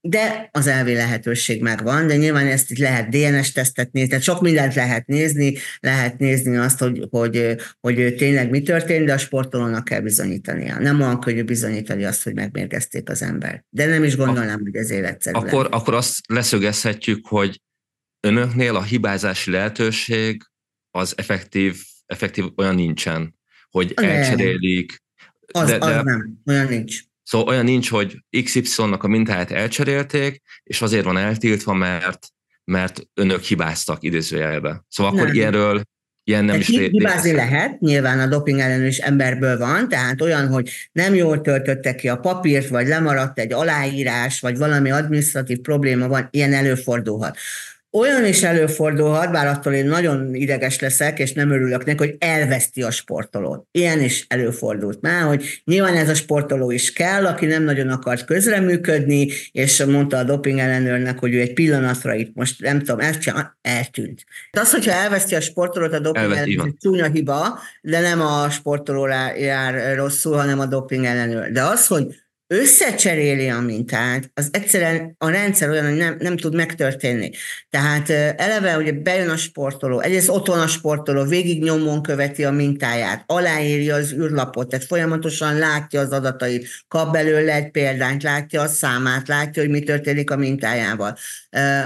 de az elvi lehetőség megvan, de nyilván ezt itt lehet DNS-tesztet nézni, tehát sok mindent lehet nézni, lehet nézni azt, hogy, hogy, hogy tényleg mi történt, de a sportolónak kell bizonyítania. Nem olyan könnyű bizonyítani azt, hogy megmérgezték az ember. De nem is gondolnám, hogy ez életszerű. Akkor, akkor azt leszögezhetjük, hogy önöknél a hibázási lehetőség az effektív, effektív olyan nincsen, hogy nem. elcserélik. Az, de, de, az nem, olyan nincs. Szóval olyan nincs, hogy XY-nak a mintáját elcserélték, és azért van eltiltva, mert mert önök hibáztak idézőjelbe. Szóval nem. akkor ilyenről Ilyen nem is hibázni lehet, nyilván a doping ellenőr emberből van, tehát olyan, hogy nem jól töltötte ki a papírt, vagy lemaradt egy aláírás, vagy valami administratív probléma van, ilyen előfordulhat. Olyan is előfordulhat, bár attól én nagyon ideges leszek, és nem örülök neki, hogy elveszti a sportolót. Ilyen is előfordult már, hogy nyilván ez a sportoló is kell, aki nem nagyon akart közreműködni, és mondta a doping ellenőrnek, hogy ő egy pillanatra itt most nem tudom, csinál, eltűnt. De az, hogyha elveszti a sportolót, a doping ellenőr, csúnya hiba, de nem a sportolóra jár rosszul, hanem a doping ellenőr. De az, hogy összecseréli a mintát, az egyszerűen a rendszer olyan, hogy nem, nem tud megtörténni. Tehát eleve ugye bejön a sportoló, egyrészt otthon a sportoló, végig nyomon követi a mintáját, aláírja az űrlapot, tehát folyamatosan látja az adatait, kap belőle egy példányt, látja a számát, látja, hogy mi történik a mintájával.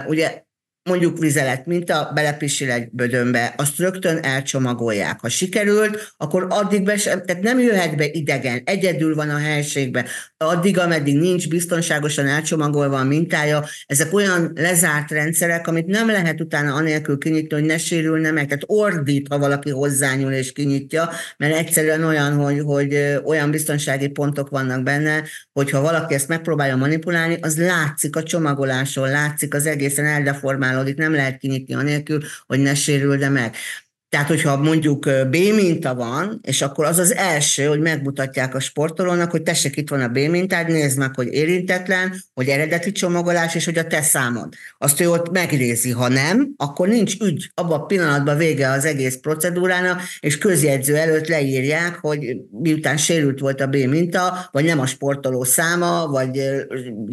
Ugye mondjuk vizelet minta, belepisil egy bödönbe, azt rögtön elcsomagolják. Ha sikerült, akkor addig be sem, tehát nem jöhet be idegen, egyedül van a helységbe, addig, ameddig nincs biztonságosan elcsomagolva a mintája, ezek olyan lezárt rendszerek, amit nem lehet utána anélkül kinyitni, hogy ne sérülne meg, tehát ordít, ha valaki hozzányúl és kinyitja, mert egyszerűen olyan, hogy, hogy olyan biztonsági pontok vannak benne, hogyha valaki ezt megpróbálja manipulálni, az látszik a csomagoláson, látszik az egészen eldeformáló formálódik, nem lehet kinyitni anélkül, hogy ne sérülne meg. Tehát, hogyha mondjuk B minta van, és akkor az az első, hogy megmutatják a sportolónak, hogy tessék, itt van a B mintád, nézd meg, hogy érintetlen, hogy eredeti csomagolás, és hogy a te számod. Azt ő ott megnézi, ha nem, akkor nincs ügy. Abban a pillanatban vége az egész procedúrának, és közjegyző előtt leírják, hogy miután sérült volt a B minta, vagy nem a sportoló száma, vagy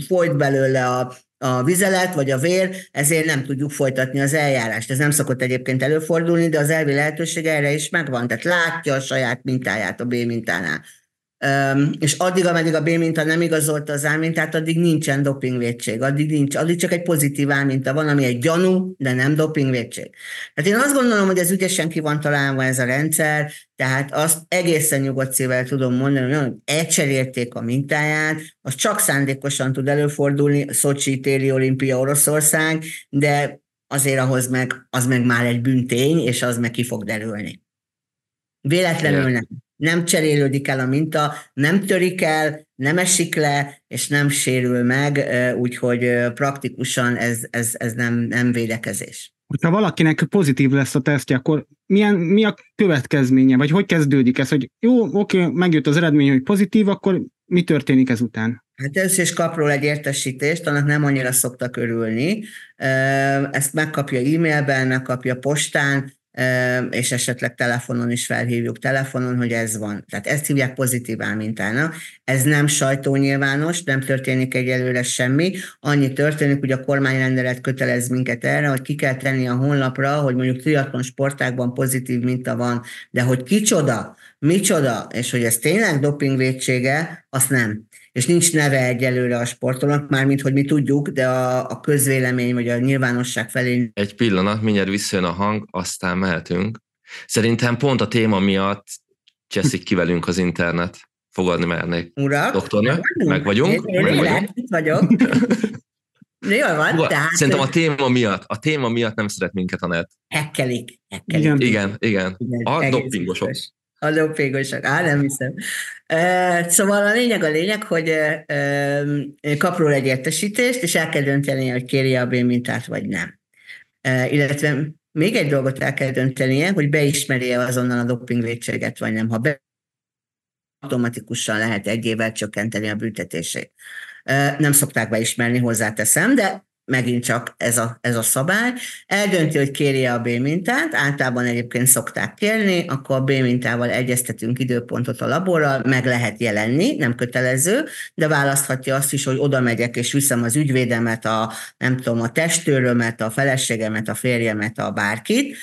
folyt belőle a a vizelet vagy a vér, ezért nem tudjuk folytatni az eljárást. Ez nem szokott egyébként előfordulni, de az elvi lehetőség erre is megvan. Tehát látja a saját mintáját a B mintánál és addig, ameddig a B minta nem igazolta az A mintát, addig nincsen dopingvédség, addig, nincs, addig csak egy pozitív A minta van, ami egy gyanú, de nem dopingvédség. Tehát én azt gondolom, hogy ez ügyesen ki van találva ez a rendszer, tehát azt egészen nyugodt szívvel tudom mondani, hogy elcserélték a mintáját, az csak szándékosan tud előfordulni, Szocsi téli olimpia Oroszország, de azért ahhoz meg, az meg már egy büntény, és az meg ki fog derülni. Véletlenül nem nem cserélődik el a minta, nem törik el, nem esik le, és nem sérül meg, úgyhogy praktikusan ez, ez, ez nem, nem védekezés. Ha valakinek pozitív lesz a tesztje, akkor milyen, mi a következménye, vagy hogy kezdődik ez, hogy jó, oké, megjött az eredmény, hogy pozitív, akkor mi történik ezután? Hát először is kap róla egy értesítést, annak nem annyira szoktak örülni. Ezt megkapja e-mailben, megkapja postán, és esetleg telefonon is felhívjuk telefonon, hogy ez van. Tehát ezt hívják pozitív álmintának. Ez nem sajtónyilvános, nem történik egyelőre semmi. Annyi történik, hogy a kormányrendelet kötelez minket erre, hogy ki kell tenni a honlapra, hogy mondjuk triatlon sportákban pozitív minta van, de hogy kicsoda, micsoda, és hogy ez tényleg dopingvédsége, azt nem és nincs neve egyelőre a sportolónak, mármint hogy mi tudjuk, de a, a közvélemény vagy a nyilvánosság felé. Egy pillanat, mindjárt visszajön a hang, aztán mehetünk. Szerintem pont a téma miatt cseszik ki velünk az internet. Fogadni mernék. Urak, Doktornő, meg vagyunk. Én, meg vagyunk. Itt vagyok. Jól van, Uga, tehát... Szerintem a téma miatt, a téma miatt nem szeret minket a net. Hekkelik. hekkelik. Igen, igen. igen. igen a dopingosok. A dopingosok, á, nem hiszem. Szóval a lényeg a lényeg, hogy kap róla egy értesítést, és el kell dönteni, hogy kéri a B mintát, vagy nem. Illetve még egy dolgot el kell döntenie, hogy beismeri-e azonnal a dopingvédséget, vagy nem. Ha be, automatikusan lehet egy évvel csökkenteni a büntetését. Nem szokták beismerni, hozzáteszem, de megint csak ez a, ez a szabály, eldönti, hogy kéri a B mintát, általában egyébként szokták kérni, akkor a B mintával egyeztetünk időpontot a laborral, meg lehet jelenni, nem kötelező, de választhatja azt is, hogy oda megyek és viszem az ügyvédemet, a, nem tudom, a testőrömet, a feleségemet, a férjemet, a bárkit,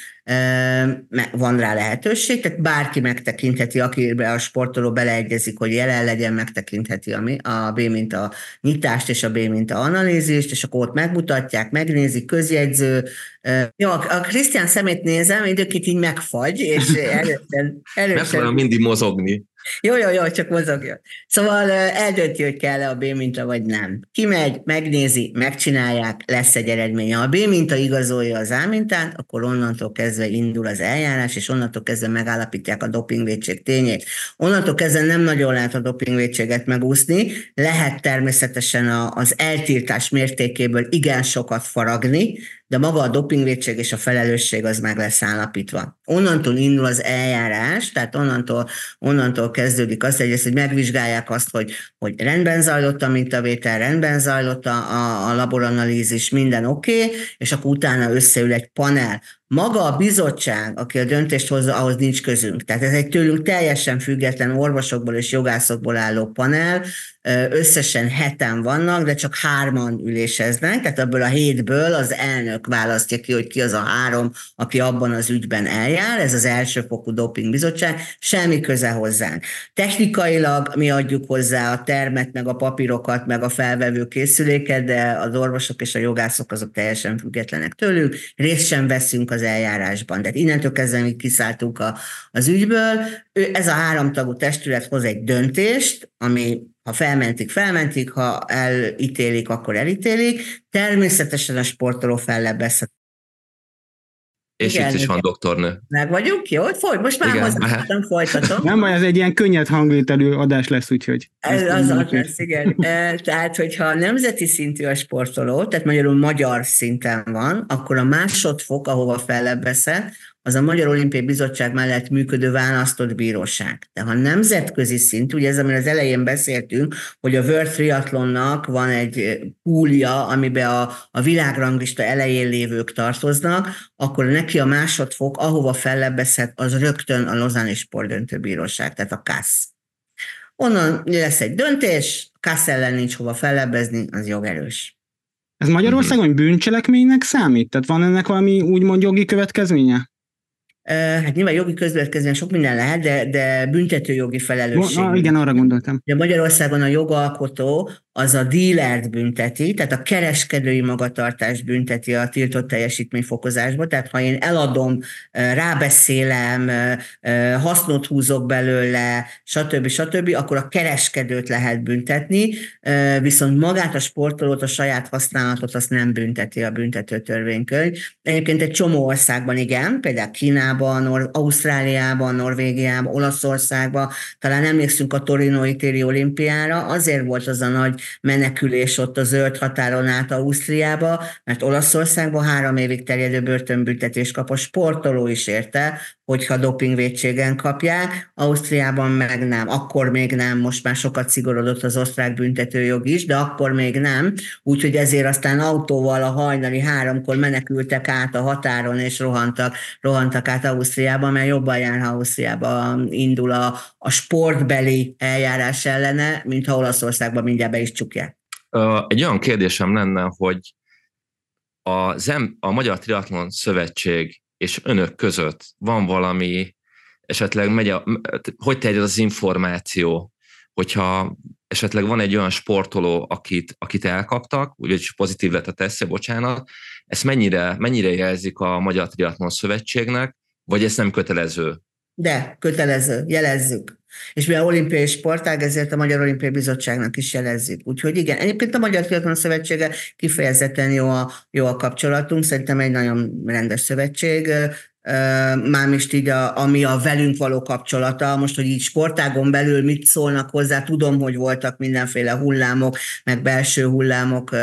van rá lehetőség, tehát bárki megtekintheti, akibe a sportoló beleegyezik, hogy jelen legyen, megtekintheti a, a B minta nyitást és a B minta analízist, és akkor ott megmutatják, megnézik, közjegyző. Jó, a Krisztián szemét nézem, időkit így megfagy, és először... először mindig mozogni. Jó, jó, jó, csak mozogjon. Szóval eldönti, hogy kell-e a B minta, vagy nem. Kimegy, megnézi, megcsinálják, lesz egy eredménye. Ha a B minta igazolja az A mintát, akkor onnantól kezdve indul az eljárás, és onnantól kezdve megállapítják a dopingvédség tényét. Onnantól kezdve nem nagyon lehet a dopingvédséget megúszni, lehet természetesen az eltiltás mértékéből igen sokat faragni, de maga a dopingvédség és a felelősség az meg lesz állapítva. Onnantól indul az eljárás, tehát onnantól, onnantól kezdődik az, ezt, hogy megvizsgálják azt, hogy, hogy rendben zajlott a mintavétel, rendben zajlott a, a laboranalízis, minden oké, okay, és akkor utána összeül egy panel, maga a bizottság, aki a döntést hozza, ahhoz nincs közünk. Tehát ez egy tőlünk teljesen független orvosokból és jogászokból álló panel, összesen heten vannak, de csak hárman üléseznek, tehát ebből a hétből az elnök választja ki, hogy ki az a három, aki abban az ügyben eljár, ez az elsőfokú dopingbizottság, semmi köze hozzánk. Technikailag mi adjuk hozzá a termet, meg a papírokat, meg a felvevő készüléket, de az orvosok és a jogászok azok teljesen függetlenek tőlük, részt sem veszünk az eljárásban. Tehát innentől kezdve mi kiszálltunk a, az ügyből. Ő, ez a háromtagú testület hoz egy döntést, ami ha felmentik, felmentik, ha elítélik, akkor elítélik. Természetesen a sportoló fellebbezhet és igen, itt is van doktornő. Meg vagyunk? Jó, foly, most már hozzáadtam, folytatom. Nem baj, ez egy ilyen könnyed hangvételű adás lesz, úgyhogy... Ez az az lesz, igen. E, tehát, hogyha nemzeti szintű a sportoló, tehát magyarul magyar szinten van, akkor a másodfok, ahova fellebbeszed, az a Magyar Olimpiai Bizottság mellett működő választott bíróság. De ha nemzetközi szint, ugye ez, amiről az elején beszéltünk, hogy a World Triathlonnak van egy púlja, amiben a, a világranglista elején lévők tartoznak, akkor neki a másodfok, ahova fellebbezhet, az rögtön a Lozáni Sportdöntőbíróság, tehát a KASZ. Onnan lesz egy döntés, KASZ ellen nincs hova fellebbezni, az jogerős. Ez Magyarországon bűncselekménynek számít? Tehát van ennek valami úgymond jogi következménye? Hát nyilván jogi közvetkezően sok minden lehet, de, de büntető jogi felelősség. Na, igen, arra gondoltam. De Magyarországon a jogalkotó az a dílert bünteti, tehát a kereskedői magatartást bünteti a tiltott teljesítményfokozásba, tehát ha én eladom, rábeszélem, hasznot húzok belőle, stb. stb., akkor a kereskedőt lehet büntetni, viszont magát a sportolót, a saját használatot azt nem bünteti a büntető törvénykönyv. Egyébként egy csomó országban igen, például Kínában, Ausztráliában, Norvégiában, Olaszországban, talán emlékszünk a Torinoi téri olimpiára, azért volt az a nagy menekülés ott a zöld határon át Ausztriába, mert Olaszországban három évig terjedő börtönbüntetést kap a sportoló is érte, hogyha dopingvédségen kapják, Ausztriában meg nem, akkor még nem, most már sokat szigorodott az osztrák büntetőjog is, de akkor még nem, úgyhogy ezért aztán autóval a hajnali háromkor menekültek át a határon, és rohantak, rohantak át Ausztriába, mert jobban jár, ha Ausztriába indul a, a sportbeli eljárás ellene, mint Olaszországban mindjárt be is csukják. Egy olyan kérdésem lenne, hogy a, ZEM, a Magyar Triatlon Szövetség és önök között van valami, esetleg megy a, hogy terjed az információ, hogyha esetleg van egy olyan sportoló, akit, akit elkaptak, úgyhogy pozitív lett a tesztje, bocsánat, ezt mennyire, mennyire jelzik a Magyar Triatlon Szövetségnek, vagy ez nem kötelező? De, kötelező, jelezzük. És mi a olimpiai sportág, ezért a Magyar Olimpiai Bizottságnak is jelezzük. Úgyhogy igen, egyébként a Magyar Triatlon Szövetsége kifejezetten jó a, jó a kapcsolatunk, szerintem egy nagyon rendes szövetség, mármint így a, ami a velünk való kapcsolata, most, hogy így sportágon belül mit szólnak hozzá, tudom, hogy voltak mindenféle hullámok, meg belső hullámok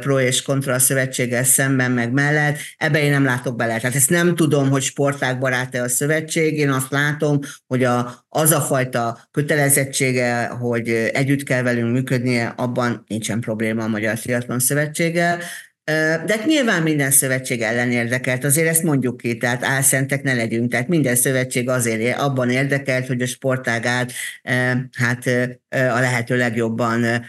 pro és kontra a szövetséggel szemben, meg mellett, ebbe én nem látok bele. Tehát ezt nem tudom, hogy sportágbarát-e a szövetség, én azt látom, hogy a, az a fajta kötelezettsége, hogy együtt kell velünk működnie, abban nincsen probléma a Magyar Triatlon Szövetséggel, de hát nyilván minden szövetség ellen érdekelt, azért ezt mondjuk ki, tehát álszentek ne legyünk, tehát minden szövetség azért abban érdekelt, hogy a sportágát hát a lehető legjobban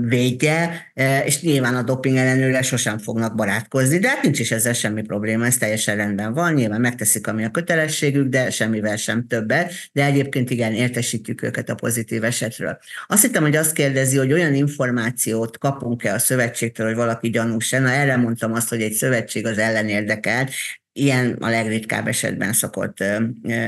védje, és nyilván a doping ellenőre sosem fognak barátkozni, de hát nincs is ezzel semmi probléma, ez teljesen rendben van, nyilván megteszik, ami a kötelességük, de semmivel sem többet, de egyébként igen, értesítjük őket a pozitív esetről. Azt hittem, hogy azt kérdezi, hogy olyan információt kapunk-e a szövetségtől, hogy valaki gyanús Na erre mondtam azt, hogy egy szövetség az ellen érdekelt, ilyen a legritkább esetben szokott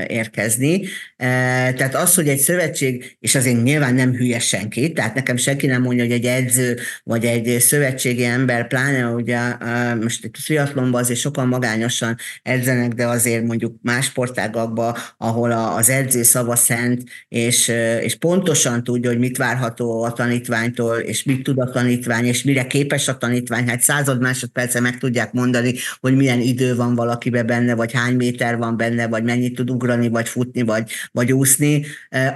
érkezni. Tehát az, hogy egy szövetség, és azért nyilván nem hülye senki, tehát nekem senki nem mondja, hogy egy edző, vagy egy szövetségi ember, pláne ugye most egy triatlonban azért sokan magányosan edzenek, de azért mondjuk más sportágakban, ahol az edző szava szent, és, és pontosan tudja, hogy mit várható a tanítványtól, és mit tud a tanítvány, és mire képes a tanítvány, hát század másodperce meg tudják mondani, hogy milyen idő van valakibe benne, vagy hány méter van benne, vagy mennyit tud ugrani, vagy futni, vagy, vagy úszni.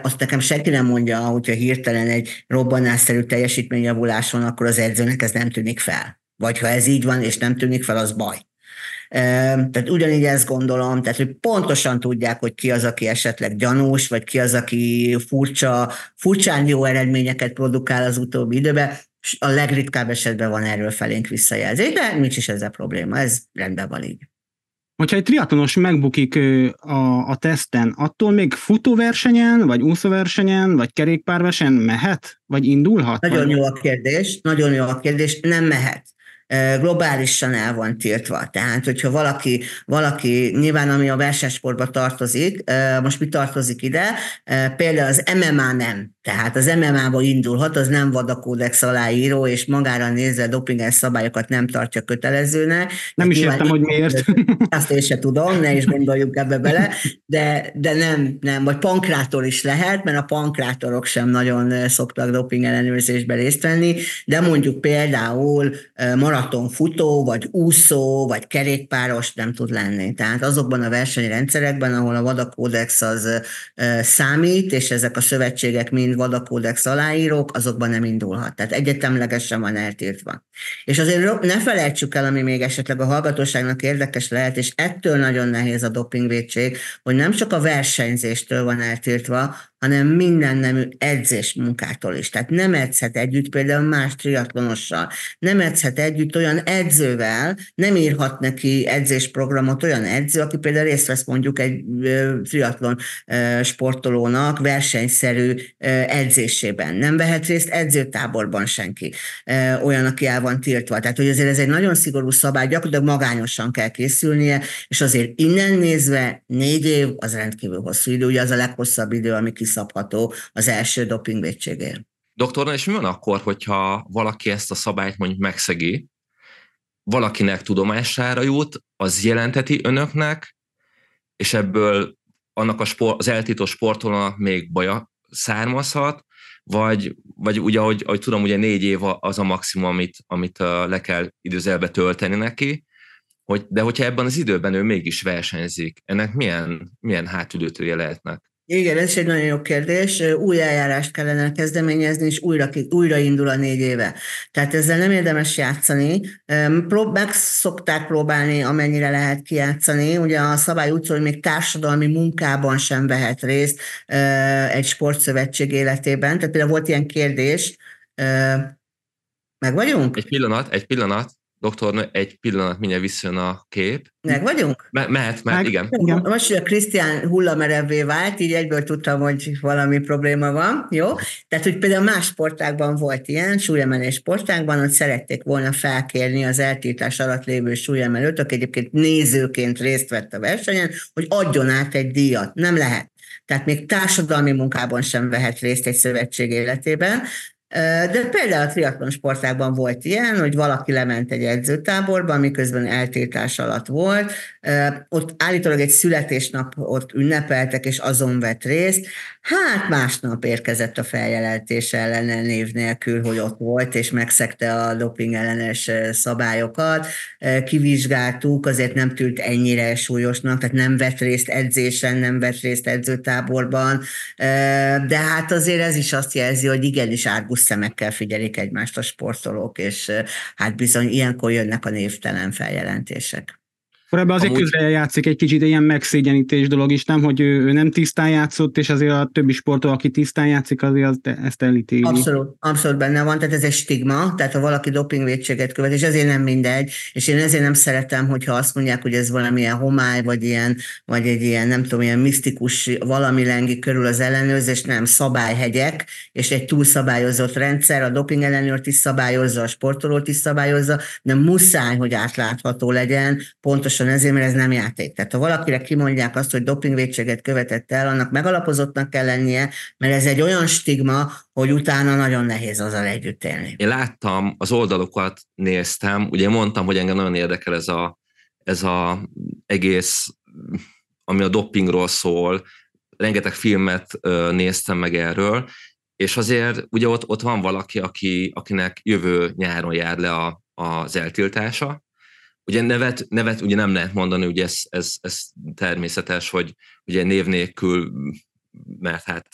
Azt nekem senki nem mondja, hogyha hirtelen egy robbanásszerű teljesítményjavulás van, akkor az edzőnek ez nem tűnik fel. Vagy ha ez így van, és nem tűnik fel, az baj. Tehát ugyanígy ezt gondolom, tehát hogy pontosan tudják, hogy ki az, aki esetleg gyanús, vagy ki az, aki furcsa, furcsán jó eredményeket produkál az utóbbi időben, a legritkább esetben van erről felénk visszajelzés, de nincs is ezzel probléma, ez rendben van így. Hogyha egy triatlonos megbukik a, a teszten, attól még futóversenyen, vagy úszóversenyen, vagy kerékpárversenyen mehet? Vagy indulhat? Nagyon vagy? jó a kérdés, nagyon jó a kérdés, nem mehet globálisan el van tiltva. Tehát, hogyha valaki, valaki nyilván ami a versenysportba tartozik, most mi tartozik ide, például az MMA nem. Tehát az MMA-ba indulhat, az nem vadakódex aláíró, és magára nézve dopinges szabályokat nem tartja kötelezőnek. Nem is értem, hogy miért. Azt én se tudom, ne is gondoljuk ebbe bele, de, de nem, nem, vagy pankrátor is lehet, mert a pankrátorok sem nagyon szoktak doping ellenőrzésbe részt venni, de mondjuk például maratonfutó, vagy úszó, vagy kerékpáros nem tud lenni. Tehát azokban a versenyrendszerekben, ahol a vadakódex az számít, és ezek a szövetségek mind vadakódex aláírók, azokban nem indulhat. Tehát egyetemlegesen van eltiltva. És azért ne felejtsük el, ami még esetleg a hallgatóságnak érdekes lehet, és ettől nagyon nehéz a dopingvédség, hogy nem csak a versenyzéstől van eltiltva, hanem minden nemű edzés munkától is. Tehát nem edzhet együtt például más triatlonossal, nem edzhet együtt olyan edzővel, nem írhat neki edzésprogramot olyan edző, aki például részt vesz mondjuk egy triatlon sportolónak versenyszerű edzésében. Nem vehet részt edzőtáborban senki, olyan, aki el van tiltva. Tehát, hogy azért ez egy nagyon szigorú szabály, gyakorlatilag magányosan kell készülnie, és azért innen nézve négy év az rendkívül hosszú idő, ugye az a leghosszabb idő, ami kiszabható az első dopingvédségért. Doktor, és mi van akkor, hogyha valaki ezt a szabályt mondjuk megszegi, valakinek tudomására jut, az jelenteti önöknek, és ebből annak a sport, az eltító sportolónak még baja származhat, vagy, vagy ugye, ahogy, ahogy tudom, ugye négy év az a maximum, amit, amit le kell időzelbe tölteni neki, hogy, de hogyha ebben az időben ő mégis versenyzik, ennek milyen, milyen hátülőtője lehetnek? Igen, ez egy nagyon jó kérdés. Új eljárást kellene kezdeményezni, és újra, újra indul a négy éve. Tehát ezzel nem érdemes játszani. Meg szokták próbálni, amennyire lehet kijátszani. Ugye a szabály úgy szól, hogy még társadalmi munkában sem vehet részt egy sportszövetség életében. Tehát például volt ilyen kérdés, meg vagyunk? Egy pillanat, egy pillanat. Doktor, egy pillanat, mindjárt visszajön a kép. Meg vagyunk? Me- mehet, mehet, Meg, igen. igen. Most, hogy a Krisztián hullamerevvé vált, így egyből tudtam, hogy valami probléma van, jó? Tehát, hogy például más sportákban volt ilyen, súlyemelés sportákban, hogy szerették volna felkérni az eltiltás alatt lévő súlyemelőt, aki egyébként nézőként részt vett a versenyen, hogy adjon át egy díjat. Nem lehet. Tehát még társadalmi munkában sem vehet részt egy szövetség életében, de például a triatlon sportágban volt ilyen, hogy valaki lement egy edzőtáborba, miközben eltiltás alatt volt, ott állítólag egy születésnap ott ünnepeltek, és azon vett részt. Hát másnap érkezett a feljelentés ellene név nélkül, hogy ott volt, és megszegte a doping ellenes szabályokat. Kivizsgáltuk, azért nem tűnt ennyire súlyosnak, tehát nem vett részt edzésen, nem vett részt edzőtáborban, de hát azért ez is azt jelzi, hogy igenis árgus szemekkel figyelik egymást a sportolók, és hát bizony ilyenkor jönnek a névtelen feljelentések. Akkor ebbe azért Amúgy... közre játszik egy kicsit ilyen megszégyenítés dolog is, nem, hogy ő, ő nem tisztán játszott, és azért a többi sportoló, aki tisztán játszik, azért az, ezt elítéli. Abszolút, abszolút benne van, tehát ez egy stigma, tehát ha valaki dopingvédséget követ, és ezért nem mindegy, és én ezért nem szeretem, hogyha azt mondják, hogy ez valamilyen homály, vagy ilyen, vagy egy ilyen, nem tudom, ilyen misztikus valami lengi körül az ellenőrzés, nem, szabályhegyek, és egy túlszabályozott rendszer, a doping ellenőrt is szabályozza, a sportolót is szabályozza, de muszáj, hogy átlátható legyen, pontosan pontosan ezért, mert ez nem játék. Tehát ha valakire kimondják azt, hogy dopingvédséget követett el, annak megalapozottnak kell lennie, mert ez egy olyan stigma, hogy utána nagyon nehéz azzal együtt élni. Én láttam, az oldalokat néztem, ugye mondtam, hogy engem nagyon érdekel ez a, ez a egész, ami a dopingról szól, rengeteg filmet néztem meg erről, és azért ugye ott, ott van valaki, aki, akinek jövő nyáron jár le a, az eltiltása. Ugye nevet, nevet ugye nem lehet mondani, ugye ez, ez, ez természetes, hogy ugye név nélkül, mert hát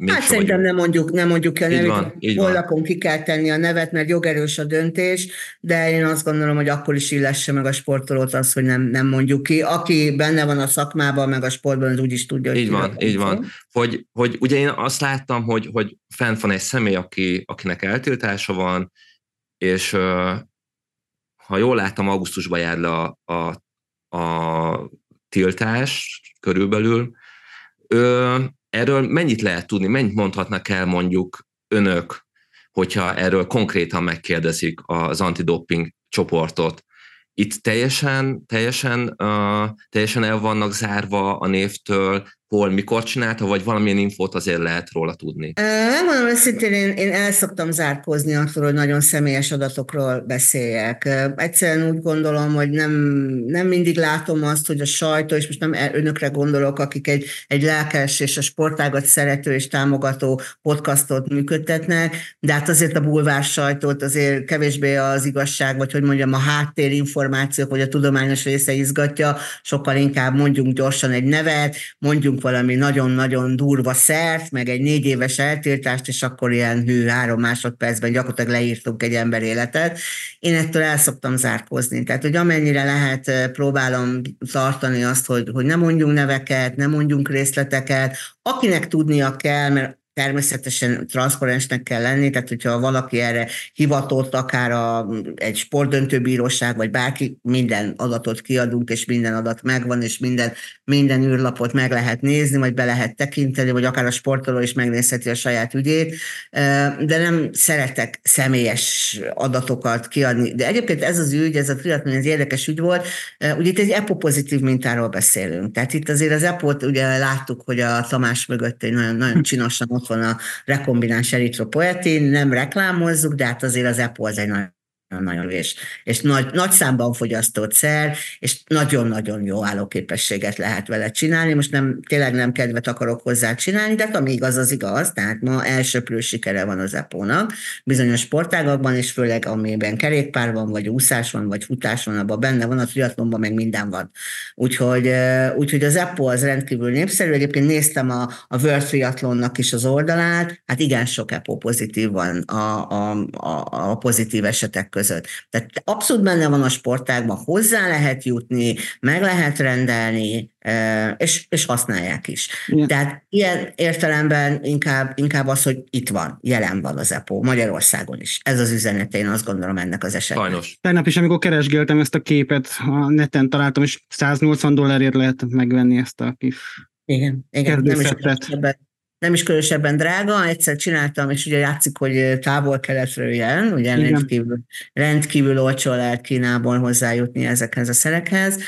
még hát szerintem vagyunk. nem mondjuk, nem mondjuk el nevét, van, Hollakon ki kell tenni a nevet, mert jogerős a döntés, de én azt gondolom, hogy akkor is illesse meg a sportolót az, hogy nem, nem mondjuk ki. Aki benne van a szakmában, meg a sportban, az úgy is tudja, Így van, így van. Hogy, hogy ugye én azt láttam, hogy, hogy fent van egy személy, aki, akinek eltiltása van, és ha jól láttam, augusztusban jár le a, a, a tiltás körülbelül. Ö, erről mennyit lehet tudni, mennyit mondhatnak el mondjuk önök, hogyha erről konkrétan megkérdezik az antidoping csoportot. Itt teljesen, teljesen, uh, teljesen el vannak zárva a névtől, hol, mikor csinálta, vagy valamilyen infót azért lehet róla tudni? Nem mondom őszintén, én, én el szoktam zárkozni attól, hogy nagyon személyes adatokról beszéljek. Egyszerűen úgy gondolom, hogy nem, nem mindig látom azt, hogy a sajtó, és most nem e- önökre gondolok, akik egy, egy lelkes és a sportágat szerető és támogató podcastot működtetnek, de hát azért a bulvár sajtót azért kevésbé az igazság, vagy hogy mondjam, a háttérinformációk, vagy a tudományos része izgatja, sokkal inkább mondjunk gyorsan egy nevet, mondjunk valami nagyon-nagyon durva szert, meg egy négy éves eltiltást, és akkor ilyen hű három másodpercben gyakorlatilag leírtunk egy ember életet. Én ettől el szoktam zárkozni. Tehát, hogy amennyire lehet, próbálom tartani azt, hogy, hogy nem mondjunk neveket, nem mondjunk részleteket, akinek tudnia kell, mert természetesen transzparensnek kell lenni, tehát hogyha valaki erre hivatott, akár a, egy sportdöntőbíróság, vagy bárki, minden adatot kiadunk, és minden adat megvan, és minden, minden űrlapot meg lehet nézni, vagy be lehet tekinteni, vagy akár a sportoló is megnézheti a saját ügyét, de nem szeretek személyes adatokat kiadni. De egyébként ez az ügy, ez a triatlon, ez érdekes ügy volt, ugye itt egy EPO pozitív mintáról beszélünk. Tehát itt azért az EPO-t ugye láttuk, hogy a Tamás mögött egy nagyon, nagyon csinosan ott van a rekombináns eritropoetin, nem reklámozzuk, de hát azért az EPO az egy nagyon nagyon és, és nagy, nagy számban fogyasztott szer, és nagyon-nagyon jó állóképességet lehet vele csinálni. Most nem, tényleg nem kedvet akarok hozzá csinálni, de ami igaz, az igaz. Tehát ma elsőprő sikere van az EPO-nak bizonyos sportágakban, és főleg amiben kerékpár van, vagy úszás van, vagy futás van, abban benne van, a triatlonban meg minden van. Úgyhogy, úgyhogy az EPO az rendkívül népszerű. Egyébként néztem a, a World Triathlonnak is az oldalát, hát igen sok EPO pozitív van a, a, a, a pozitív esetek között között. Tehát abszolút benne van a sportágban, hozzá lehet jutni, meg lehet rendelni, és, és használják is. Igen. Tehát ilyen értelemben inkább, inkább az, hogy itt van, jelen van az EPO, Magyarországon is. Ez az üzenet, én azt gondolom ennek az esetben. Sajnos. Tegnap is, amikor keresgéltem ezt a képet, a neten találtam, és 180 dollárért lehet megvenni ezt a kis igen, igen. Nem is nem is különösebben drága, egyszer csináltam, és ugye játszik, hogy távol-keletről jön, ugye rendkívül, rendkívül olcsó lehet Kínából hozzájutni ezekhez a szerekhez.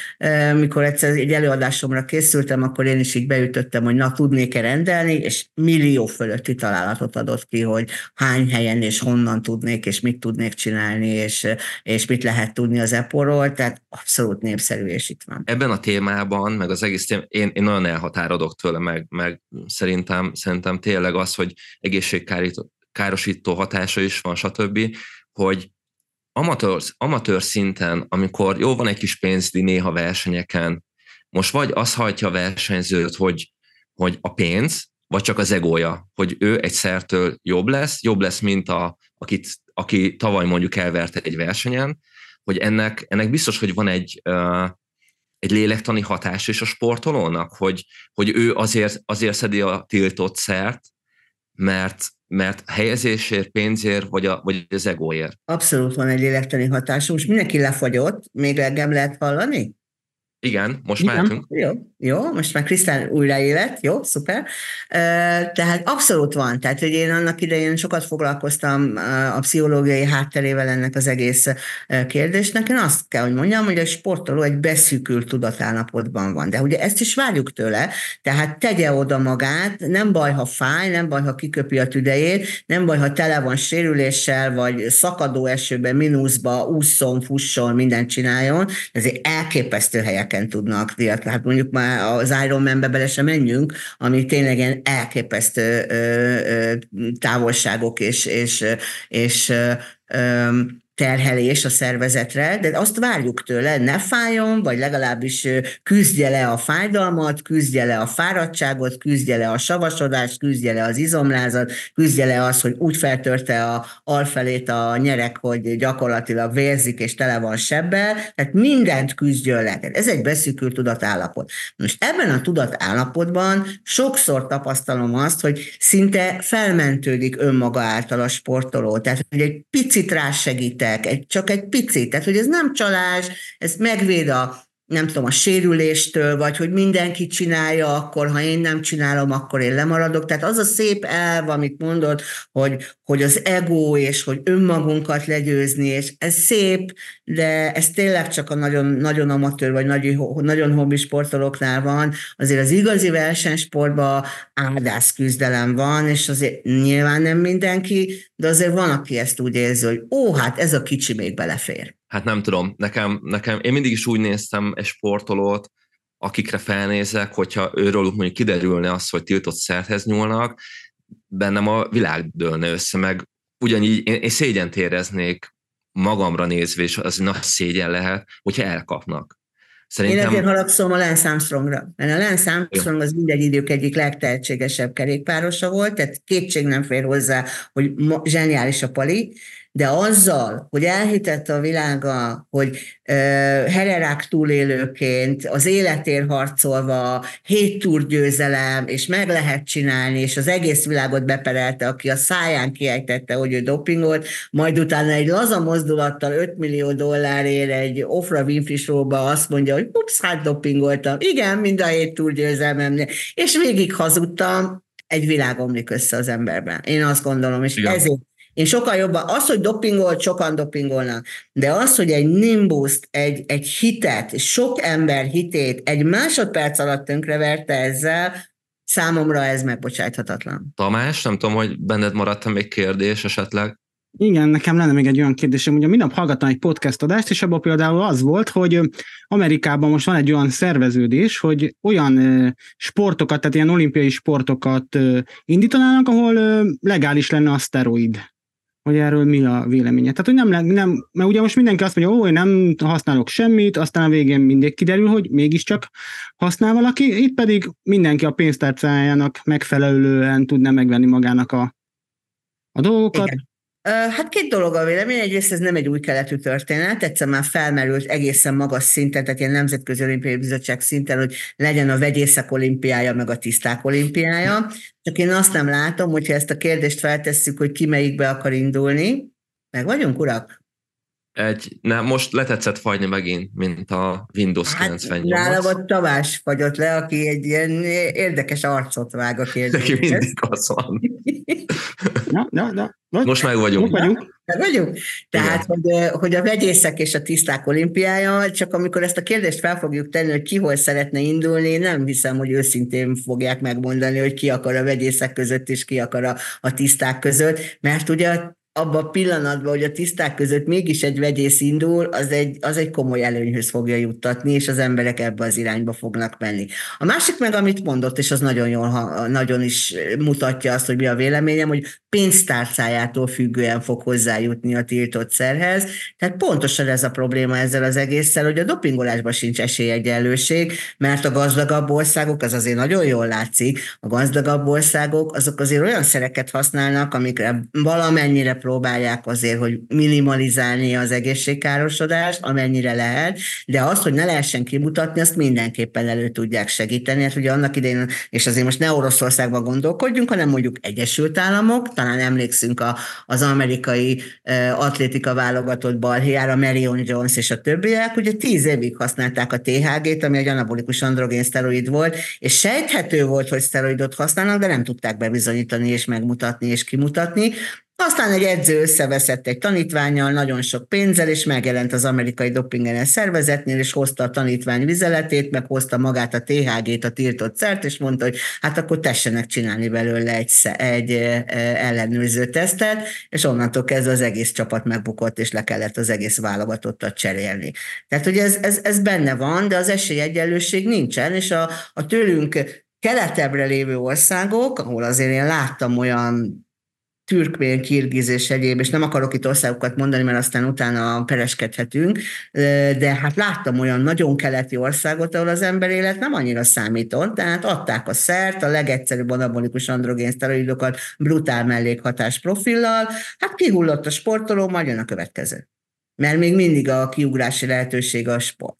Mikor egyszer egy előadásomra készültem, akkor én is így beütöttem, hogy na, tudnék-e rendelni, és millió fölötti találatot adott ki, hogy hány helyen és honnan tudnék, és mit tudnék csinálni, és, és mit lehet tudni az Apple-ról, tehát abszolút népszerű, és itt van. Ebben a témában, meg az egész témában, én, én nagyon elhatárodok tőle, meg, meg szerintem szerintem tényleg az, hogy egészségkárosító hatása is van, stb., hogy amatőr, amatőr szinten, amikor jó van egy kis pénzdi néha versenyeken, most vagy az hajtja a versenyzőt, hogy, hogy a pénz, vagy csak az egója, hogy ő egy szertől jobb lesz, jobb lesz, mint a, akit, aki tavaly mondjuk elverte egy versenyen, hogy ennek, ennek biztos, hogy van egy, egy lélektani hatás is a sportolónak, hogy, hogy ő azért, azért szedi a tiltott szert, mert, mert helyezésért, pénzért, vagy, a, vagy az egóért. Abszolút van egy lélektani hatás. Most mindenki lefagyott, még engem lehet hallani? Igen, most Igen. mehetünk. Jó, jó, most már Krisztán újraélet, jó, szuper. Tehát abszolút van, tehát hogy én annak idején sokat foglalkoztam a pszichológiai hátterével ennek az egész kérdésnek. Én azt kell, hogy mondjam, hogy a sportoló egy beszűkült tudatállapotban van, de ugye ezt is várjuk tőle, tehát tegye oda magát, nem baj, ha fáj, nem baj, ha kiköpi a tüdejét, nem baj, ha tele van sérüléssel, vagy szakadó esőben, mínuszba, ússzon, fusson, mindent csináljon, ezért elképesztő helyeken tudnak hát mondjuk már az Ironman-be bele sem menjünk, ami tényleg ilyen elképesztő távolságok és, és, és terhelés a szervezetre, de azt várjuk tőle, ne fájjon, vagy legalábbis küzdje le a fájdalmat, küzdje le a fáradtságot, küzdje le a savasodást, küzdje le az izomlázat, küzdje le az, hogy úgy feltörte a alfelét a nyerek, hogy gyakorlatilag vérzik és tele van sebbel, tehát mindent küzdjön le. Ez egy beszűkült tudatállapot. Most ebben a tudatállapotban sokszor tapasztalom azt, hogy szinte felmentődik önmaga által a sportoló, tehát hogy egy picit rásegít egy, csak egy picit, tehát hogy ez nem csalás, ez megvéd a nem tudom, a sérüléstől, vagy hogy mindenki csinálja, akkor ha én nem csinálom, akkor én lemaradok. Tehát az a szép elv, amit mondod, hogy, hogy az ego, és hogy önmagunkat legyőzni, és ez szép, de ez tényleg csak a nagyon, nagyon amatőr, vagy nagyon, nagyon hobbi sportolóknál van. Azért az igazi versenysportban áldász küzdelem van, és azért nyilván nem mindenki, de azért van, aki ezt úgy érzi, hogy ó, hát ez a kicsi még belefér hát nem tudom, nekem, nekem, én mindig is úgy néztem egy sportolót, akikre felnézek, hogyha őről mondjuk kiderülne az, hogy tiltott szerthez nyúlnak, bennem a világ dőlne össze, meg ugyanígy én, én szégyent éreznék magamra nézve, és az nagy szégyen lehet, hogyha elkapnak. Szerintem... Én ezért haragszom a Lance Armstrongra, mert a Lance Armstrong az minden idők egyik legtehetségesebb kerékpárosa volt, tehát kétség nem fér hozzá, hogy zseniális a pali, de azzal, hogy elhitette a világa, hogy hererák túlélőként, az életért harcolva, hét túrgyőzelem, és meg lehet csinálni, és az egész világot beperelte, aki a száján kiejtette, hogy ő dopingolt, majd utána egy laza mozdulattal 5 millió dollárért egy Ofra Winfrey show azt mondja, hogy ups, hát dopingoltam. Igen, mind a hét túrgyőzelmemnél. És végig hazudtam, egy világ omlik össze az emberben. Én azt gondolom, és Igen. ezért én sokkal jobban, az, hogy dopingolt, sokan dopingolnak, de az, hogy egy nimbuszt, egy, egy hitet, sok ember hitét egy másodperc alatt tönkreverte ezzel, számomra ez megbocsáthatatlan. Tamás, nem tudom, hogy benned maradt még kérdés esetleg? Igen, nekem lenne még egy olyan kérdésem, ugye minap hallgattam egy podcast adást, és abban például az volt, hogy Amerikában most van egy olyan szerveződés, hogy olyan sportokat, tehát ilyen olimpiai sportokat indítanának, ahol legális lenne a szteroid hogy erről mi a véleménye. Tehát, hogy nem, nem, mert ugye most mindenki azt mondja, hogy nem használok semmit, aztán a végén mindig kiderül, hogy mégiscsak használ valaki, itt pedig mindenki a pénztárcájának megfelelően tudna megvenni magának a, a dolgokat. Igen. Hát két dolog a vélemény. Egyrészt ez nem egy új keletű történet, egyszer már felmerült egészen magas szinten, tehát ilyen Nemzetközi Olimpiai Bizottság szinten, hogy legyen a vegyészek olimpiája, meg a tiszták olimpiája. Csak én azt nem látom, hogyha ezt a kérdést feltesszük, hogy ki melyikbe akar indulni. Meg vagyunk, urak? Egy, ne, most letetszett fagyni megint, mint a Windows hát, 98. Nálam a Tamás fagyott le, aki egy ilyen érdekes arcot vág a kérdéshez. Neki mindig az van. na, na, na. Most meg vagyunk. Most vagyunk. Meg vagyunk. Tehát, hogy, hogy a vegyészek és a tiszták olimpiája, csak amikor ezt a kérdést fel fogjuk tenni, hogy ki hol szeretne indulni, nem hiszem, hogy őszintén fogják megmondani, hogy ki akar a vegyészek között, és ki akar a, a tiszták között, mert ugye abban a pillanatban, hogy a tiszták között mégis egy vegyész indul, az egy, az egy komoly előnyhöz fogja juttatni, és az emberek ebbe az irányba fognak menni. A másik meg, amit mondott, és az nagyon jól, nagyon is mutatja azt, hogy mi a véleményem, hogy pénztárcájától függően fog hozzájutni a tiltott szerhez. Tehát pontosan ez a probléma ezzel az egésszel, hogy a dopingolásban sincs esélyegyenlőség, mert a gazdagabb országok, az azért nagyon jól látszik, a gazdagabb országok azok azért olyan szereket használnak, amikre valamennyire próbálják azért, hogy minimalizálni az egészségkárosodást, amennyire lehet, de azt, hogy ne lehessen kimutatni, azt mindenképpen elő tudják segíteni. Hát ugye annak idején, és azért most ne Oroszországban gondolkodjunk, hanem mondjuk Egyesült Államok, talán emlékszünk a, az amerikai uh, atlétika válogatott balhéjára, Marion Jones és a többiek, ugye tíz évig használták a THG-t, ami egy anabolikus androgén szteroid volt, és sejthető volt, hogy szteroidot használnak, de nem tudták bebizonyítani és megmutatni és kimutatni. Aztán egy edző összeveszett egy tanítványal, nagyon sok pénzzel, és megjelent az amerikai dopingenes szervezetnél, és hozta a tanítvány vizeletét, meg hozta magát a THG-t, a tiltott szert, és mondta, hogy hát akkor tessenek csinálni belőle egy, egy ellenőrző tesztet, és onnantól kezdve az egész csapat megbukott, és le kellett az egész válogatottat cserélni. Tehát, hogy ez, ez, ez benne van, de az esélyegyenlőség nincsen, és a, a tőlünk keletebbre lévő országok, ahol azért én láttam olyan türkmén, kirgiz és egyéb, és nem akarok itt országokat mondani, mert aztán utána pereskedhetünk, de hát láttam olyan nagyon keleti országot, ahol az ember élet nem annyira számított, tehát adták a szert, a legegyszerűbb anabolikus androgén szteroidokat brutál mellékhatás profillal, hát kihullott a sportoló, majd jön a következő mert még mindig a kiugrási lehetőség a sport.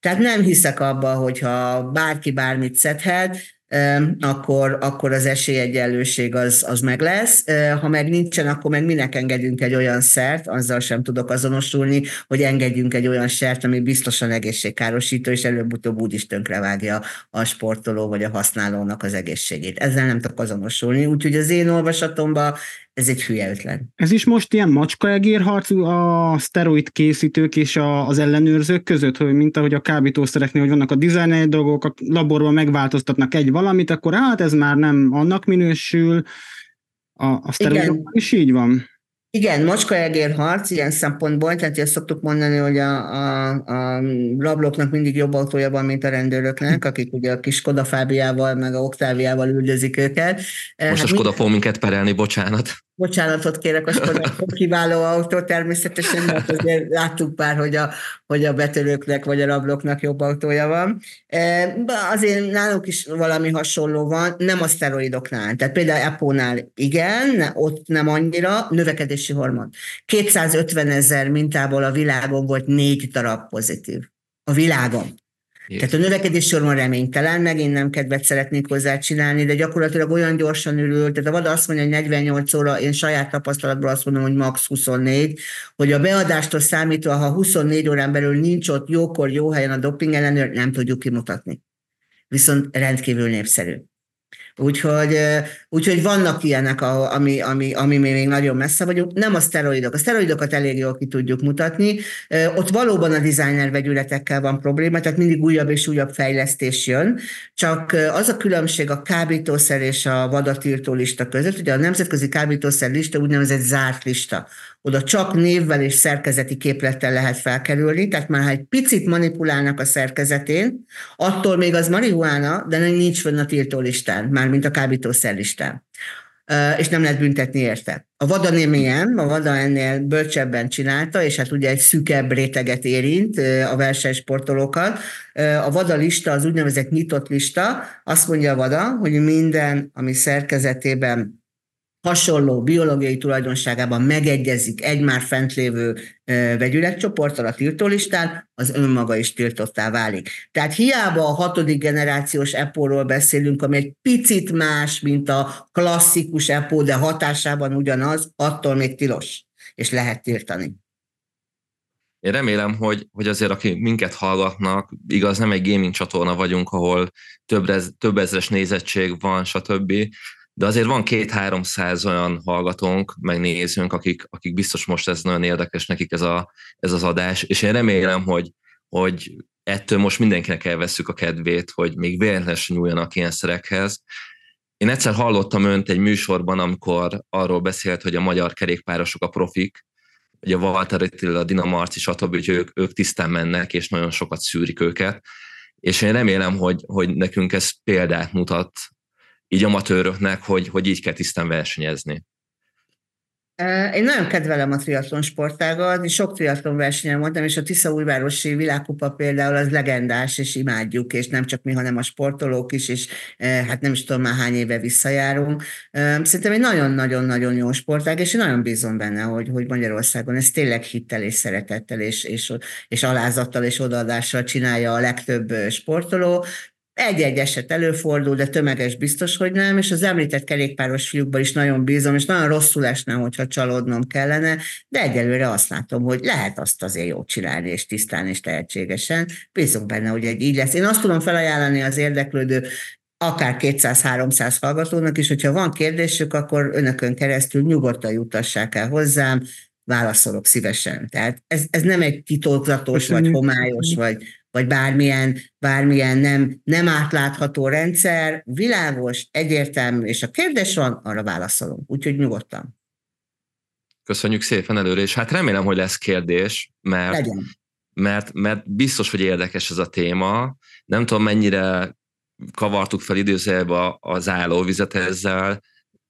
Tehát nem hiszek abba, hogyha bárki bármit szedhet, akkor, akkor az esélyegyenlőség az, az meg lesz. Ha meg nincsen, akkor meg minek engedünk egy olyan szert, azzal sem tudok azonosulni, hogy engedjünk egy olyan sert, ami biztosan egészségkárosító, és előbb-utóbb úgy is tönkrevágja a sportoló vagy a használónak az egészségét. Ezzel nem tudok azonosulni. Úgyhogy az én olvasatomban ez egy hülye ötlen. Ez is most ilyen macskaegérharc a szteroid készítők és a, az ellenőrzők között, hogy mint ahogy a kábítószereknél, hogy vannak a designer dolgok, a laborban megváltoztatnak egy valamit, akkor hát ez már nem annak minősül, a, a szteroidok is így van? Igen, macskaegér harc ilyen szempontból, tehát ezt szoktuk mondani, hogy a, a, a rablóknak mindig jobb autója van, mint a rendőröknek, akik ugye a kis Skoda Fábiával, meg a Oktáviával üldözik őket. Most hát a Skoda fog minket perelni, bocsánat. Bocsánatot kérek, a Skoda kiváló autó természetesen, mert azért láttuk már, hogy a, hogy a betörőknek vagy a rablóknak jobb autója van. De azért náluk is valami hasonló van, nem a szteroidoknál. Tehát például Epónál igen, ott nem annyira, növekedési hormon. 250 ezer mintából a világon volt négy darab pozitív. A világon. Tehát a növekedés sorban reménytelen, megint nem kedvet szeretnék hozzá csinálni, de gyakorlatilag olyan gyorsan ürül, tehát a vada azt mondja, hogy 48 óra, én saját tapasztalatból azt mondom, hogy max 24, hogy a beadástól számítva, ha 24 órán belül nincs ott jókor, jó helyen a doping ellenőr, nem tudjuk kimutatni. Viszont rendkívül népszerű. Úgyhogy, úgyhogy vannak ilyenek, ami, ami, ami még nagyon messze vagyunk. Nem a szteroidok. A szteroidokat elég jól ki tudjuk mutatni. Ott valóban a designer vegyületekkel van probléma, tehát mindig újabb és újabb fejlesztés jön. Csak az a különbség a kábítószer és a vadatiltó lista között, ugye a nemzetközi kábítószer lista úgynevezett zárt lista oda csak névvel és szerkezeti képlettel lehet felkerülni, tehát már ha egy picit manipulálnak a szerkezetén, attól még az marihuána, de nincs fönn a tiltólistán, már mint a kábítószer listán és nem lehet büntetni érte. A VADA nem a VADA ennél bölcsebben csinálta, és hát ugye egy szükebb réteget érint a versenysportolókat. A VADA lista az úgynevezett nyitott lista, azt mondja a VADA, hogy minden, ami szerkezetében hasonló biológiai tulajdonságában megegyezik egy már fent lévő vegyületcsoporttal a tiltólistán, az önmaga is tiltottá válik. Tehát hiába a hatodik generációs EPO-ról beszélünk, ami egy picit más, mint a klasszikus EPO, de hatásában ugyanaz, attól még tilos, és lehet tiltani. Én remélem, hogy, hogy azért, aki minket hallgatnak, igaz, nem egy gaming csatorna vagyunk, ahol több, ez, több ezres nézettség van, stb de azért van két-háromszáz olyan hallgatónk, meg nézőnk, akik, akik biztos most ez nagyon érdekes nekik ez, a, ez az adás, és én remélem, hogy, hogy ettől most mindenkinek elveszük a kedvét, hogy még véletlenül nyúljanak ilyen szerekhez. Én egyszer hallottam önt egy műsorban, amikor arról beszélt, hogy a magyar kerékpárosok a profik, a Walter Attila, Dina Marci, stb., hogy ők, ők tisztán mennek, és nagyon sokat szűrik őket. És én remélem, hogy, hogy nekünk ez példát mutat így amatőröknek, hogy, hogy így kell tisztán versenyezni. Én nagyon kedvelem a triatlon sportágat, és sok triatlon versenyen voltam, és a Tisza újvárosi világkupa például az legendás, és imádjuk, és nem csak mi, hanem a sportolók is, és hát nem is tudom már hány éve visszajárunk. Szerintem egy nagyon-nagyon-nagyon jó sportág, és én nagyon bízom benne, hogy, hogy Magyarországon ez tényleg hittel és szeretettel, és, és, és alázattal és odaadással csinálja a legtöbb sportoló. Egy-egy eset előfordul, de tömeges biztos, hogy nem, és az említett kerékpáros fiúkban is nagyon bízom, és nagyon rosszul esne, hogyha csalódnom kellene, de egyelőre azt látom, hogy lehet azt azért jó csinálni, és tisztán és tehetségesen. Bízunk benne, hogy egy így lesz. Én azt tudom felajánlani az érdeklődő akár 200-300 hallgatónak is, hogyha van kérdésük, akkor önökön keresztül nyugodtan jutassák el hozzám, válaszolok szívesen. Tehát ez, ez nem egy titokzatos, vagy homályos, vagy, vagy bármilyen, bármilyen nem, nem átlátható rendszer, világos, egyértelmű, és a kérdés van, arra válaszolunk. Úgyhogy nyugodtan. Köszönjük szépen előre, és hát remélem, hogy lesz kérdés, mert, mert, mert biztos, hogy érdekes ez a téma. Nem tudom, mennyire kavartuk fel időzőjelbe az állóvizet ezzel,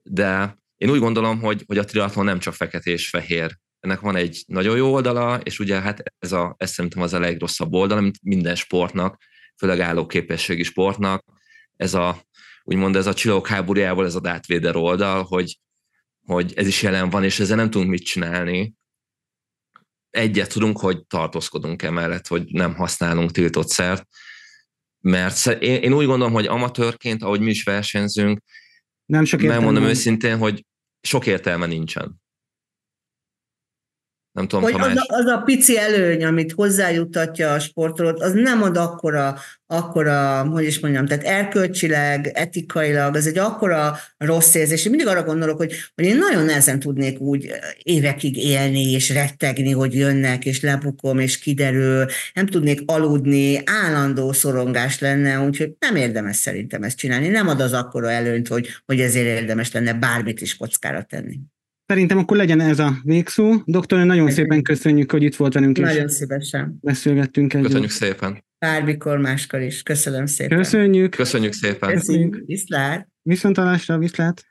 de én úgy gondolom, hogy, hogy a triatlon nem csak fekete és fehér ennek van egy nagyon jó oldala, és ugye hát ez, a, ez szerintem az a legrosszabb oldala, mint minden sportnak, főleg állóképességi sportnak, ez a, úgymond ez a csillagok háborújából ez a Darth Vader oldal, hogy, hogy ez is jelen van, és ezzel nem tudunk mit csinálni. Egyet tudunk, hogy tartózkodunk emellett, hogy nem használunk tiltott szert, mert én, én úgy gondolom, hogy amatőrként, ahogy mi is versenyzünk, nem sok megmondom őszintén, hogy sok értelme nincsen. Nem tudom, hogy az, a, az a pici előny, amit hozzájutatja a sportolót, az nem ad akkora, akkora, hogy is mondjam, tehát erkölcsileg, etikailag, az egy akkora rossz érzés. Én mindig arra gondolok, hogy, hogy én nagyon nehezen tudnék úgy évekig élni, és rettegni, hogy jönnek, és lebukom, és kiderül, nem tudnék aludni, állandó szorongás lenne, úgyhogy nem érdemes szerintem ezt csinálni. Nem ad az akkora előnyt, hogy, hogy ezért érdemes lenne bármit is kockára tenni. Szerintem akkor legyen ez a végszó. Doktor, nagyon szépen köszönjük, hogy itt volt velünk. Nagyon szívesen. Beszélgettünk együtt. Köszönjük szépen. Bármikor máskor is. Köszönöm szépen. Köszönjük. Köszönjük szépen. Köszönjük. Viszlát. Viszontalásra, viszlát.